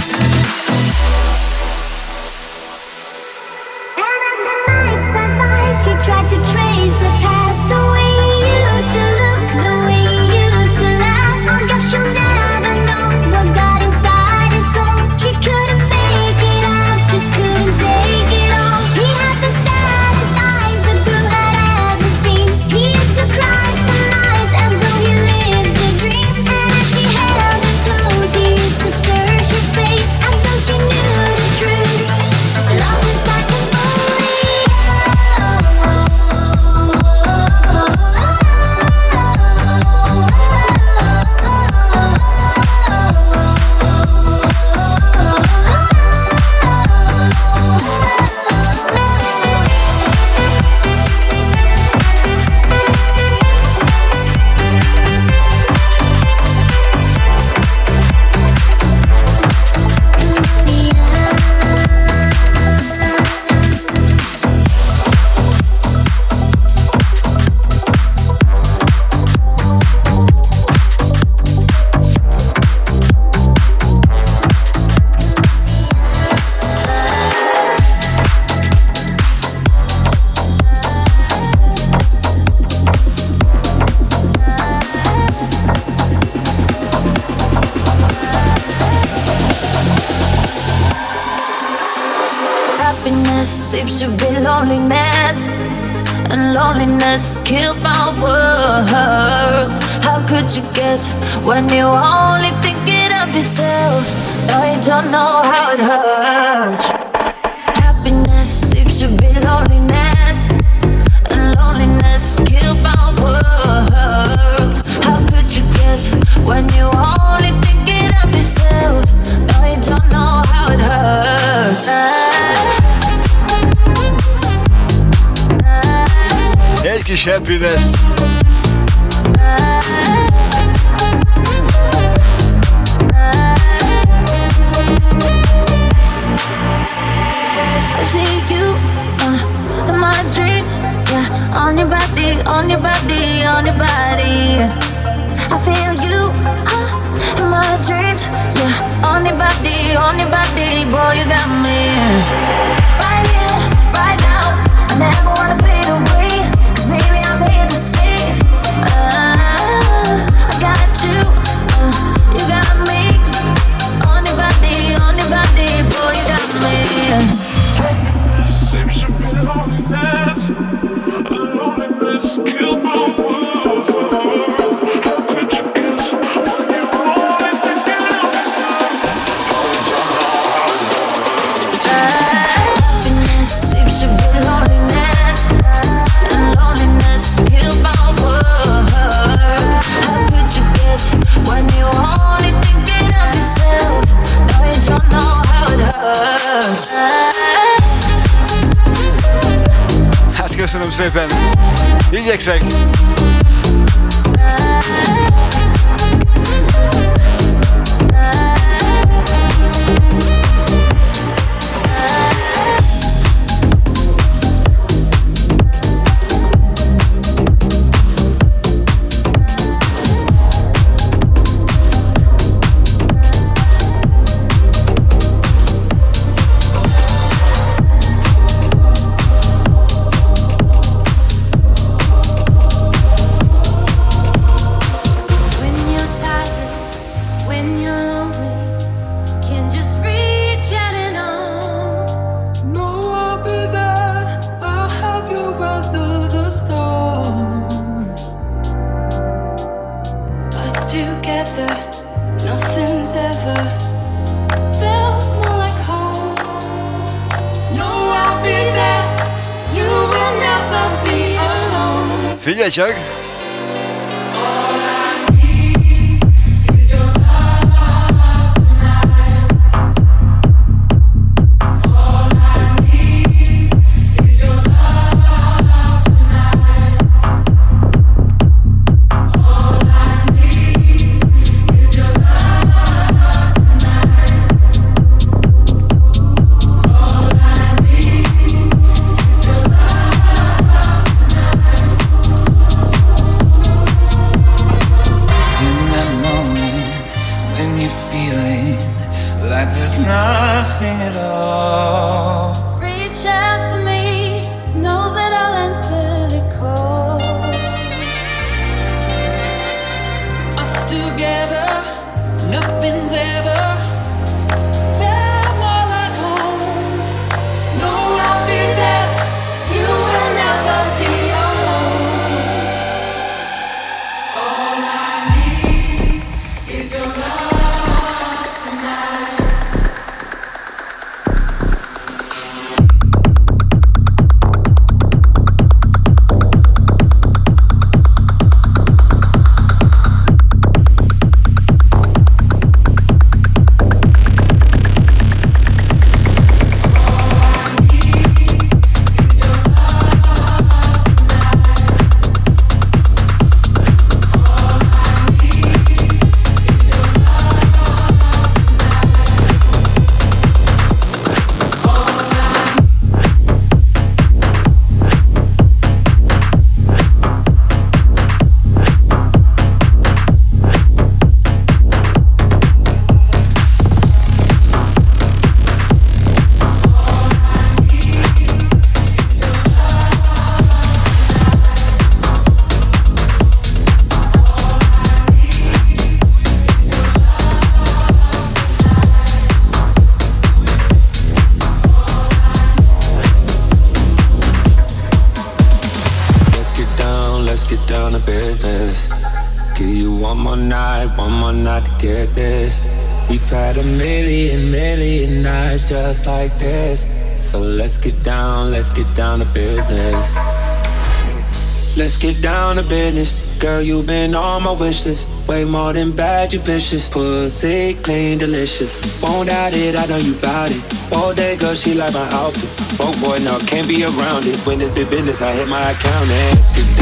When you're only thinking of yourself? No, you don't know how it hurts. Happiness seems to be loneliness, and loneliness killed my world. How could you guess when you're only thinking of yourself? No, you don't know how it hurts. Happiness. On your body, on your body, on your body. I feel you uh, in my dreams, yeah, on your body, on your body, boy, you got me. Right here, right now, I never wanna fade away, baby, I'm here to stay. Uh, I got you, uh, you got me, on your body, on your body, boy, you got me. Loneliness, loneliness killed my Hát köszönöm szépen. Igyekszek. Show. Girl, you been on my wish list. Way more than bad, you vicious. Pussy clean, delicious. Won't doubt it, I know you bout it. All day, girl, she like my outfit. Oh boy, no, can't be around it. When this big business, I hit my accountant.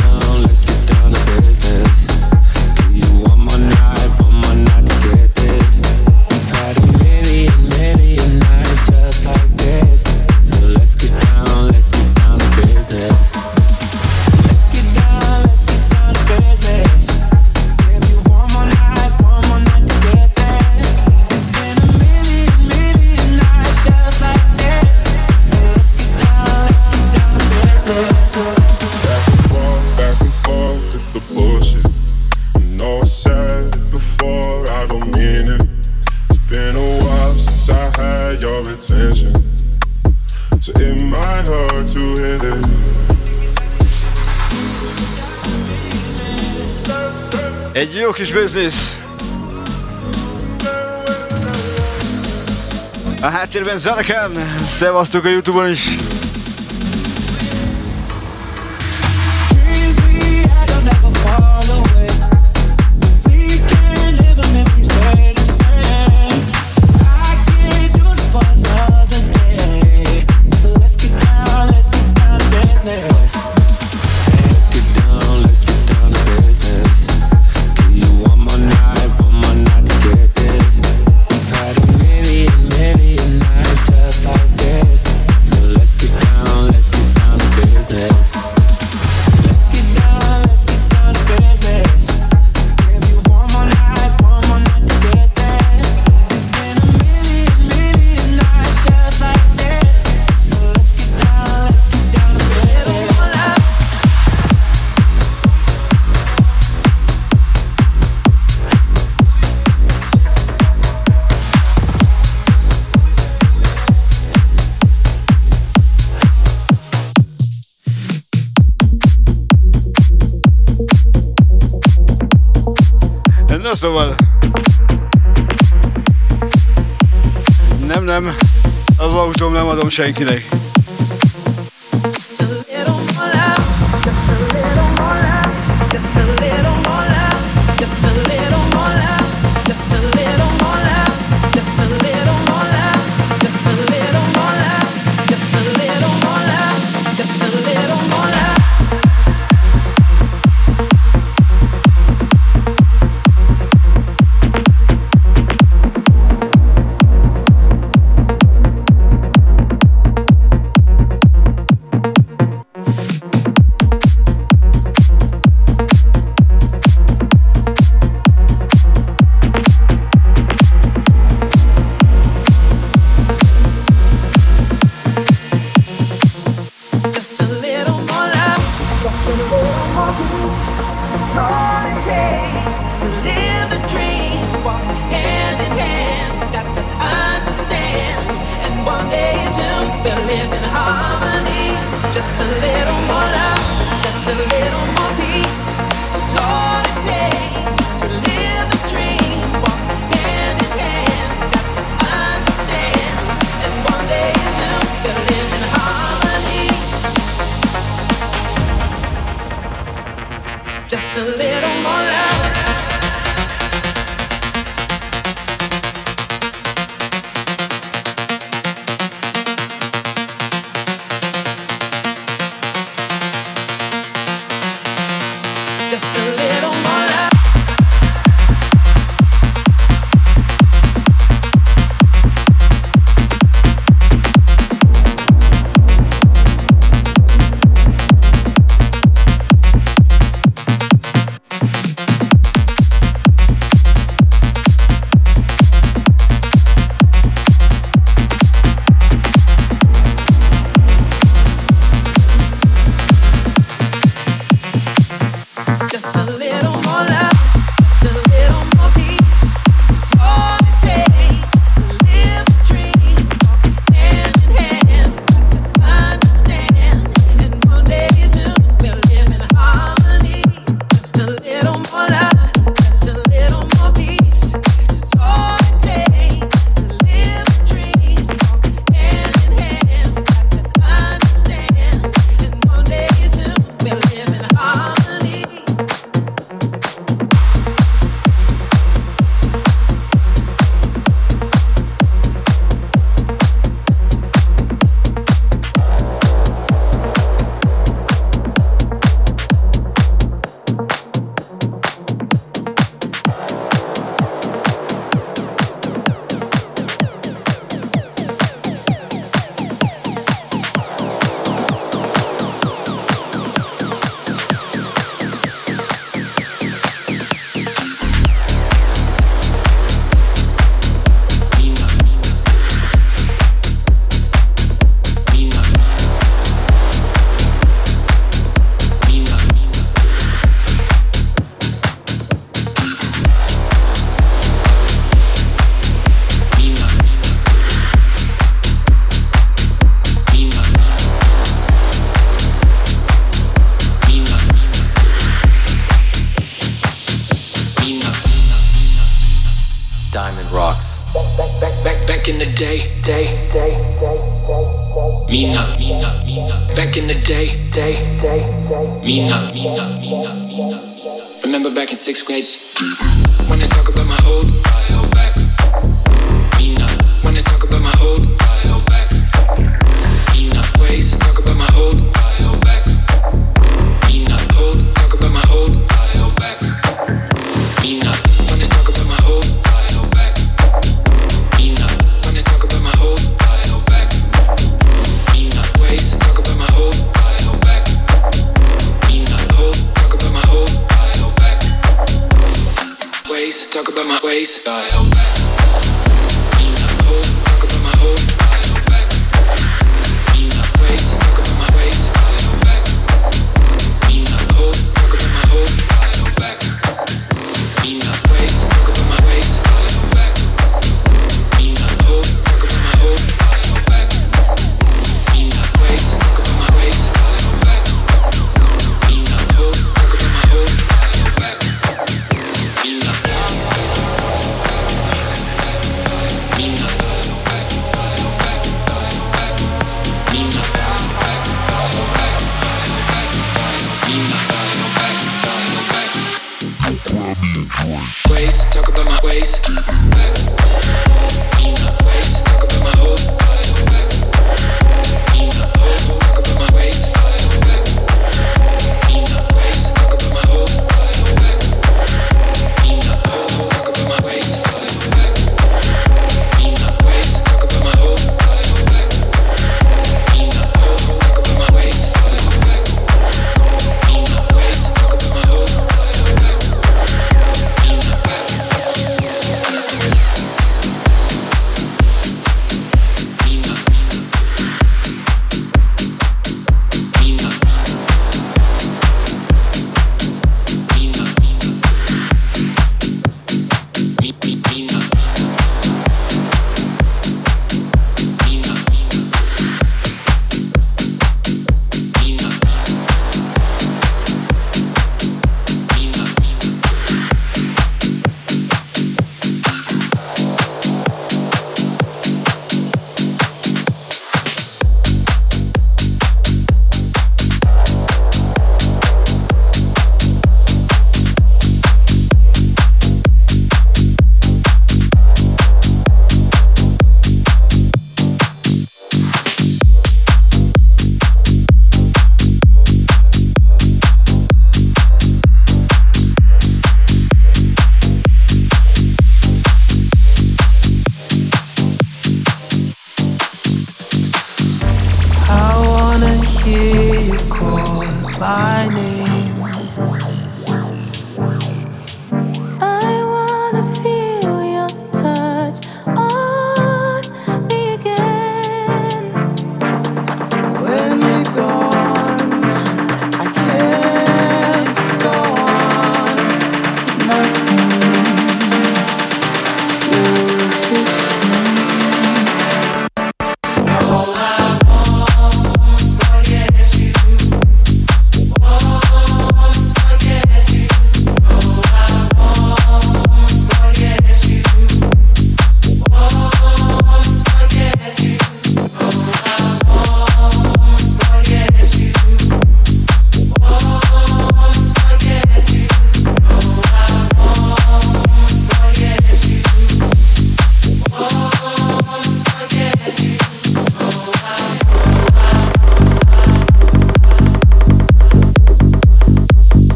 Business. A háttérben Zarakan. Szevasztok a Youtube-on is. szóval nem, nem, az autóm nem adom senkinek.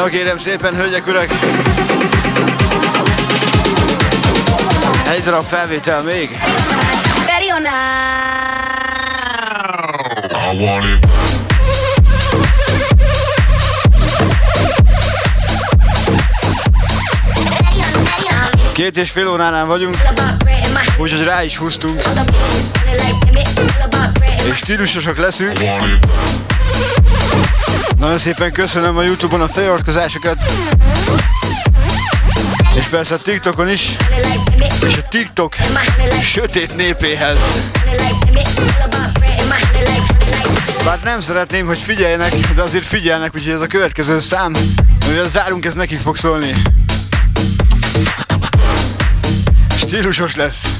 Na kérem szépen, hölgyek, urak! Egy darab felvétel még. I. Két és fél óránál vagyunk, úgyhogy rá is húztunk. És stílusosak leszünk. Nagyon szépen köszönöm a Youtube-on a feliratkozásokat. És persze a TikTokon is. És a TikTok sötét népéhez. Bár nem szeretném, hogy figyeljenek, de azért figyelnek, úgyhogy ez a következő szám, amivel zárunk, ez nekik fog szólni. Stílusos lesz.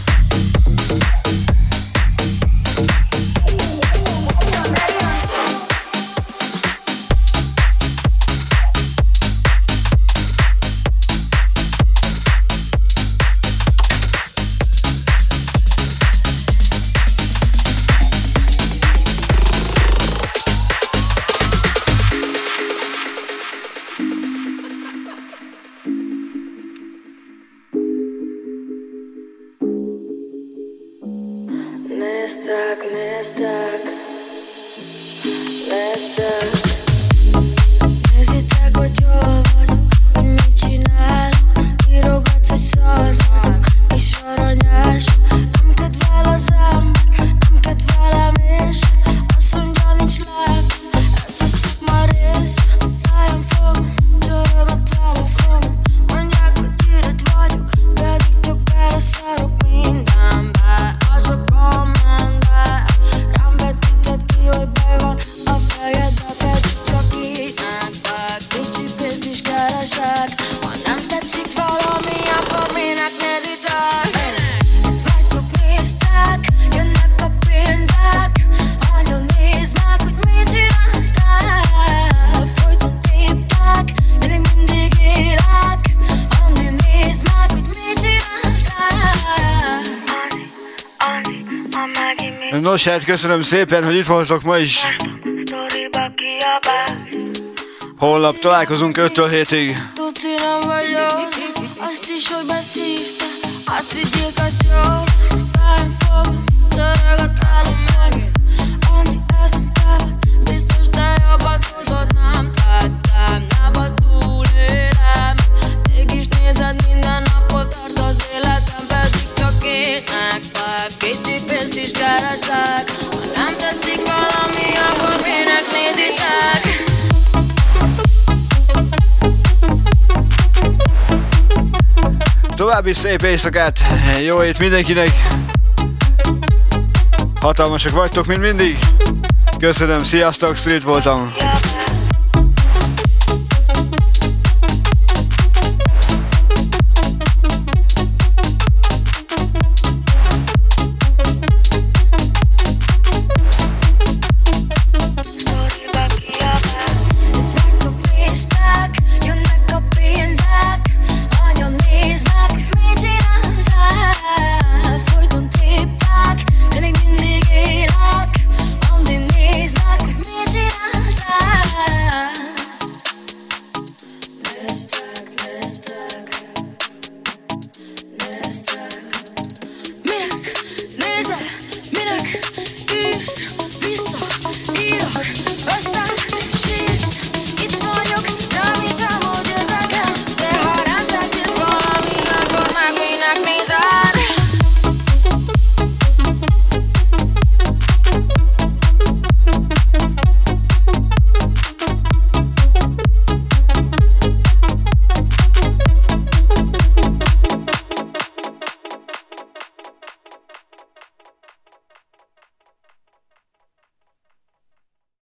Köszönöm szépen, hogy itt voltok ma is. Holnap találkozunk 5-től 7-ig. Tudsz, én nem vagyok Azt is, hogy beszívta Azt higgyék, További szép éjszakát, jó ét mindenkinek! Hatalmasak vagytok, mint mindig! Köszönöm, sziasztok, Street voltam!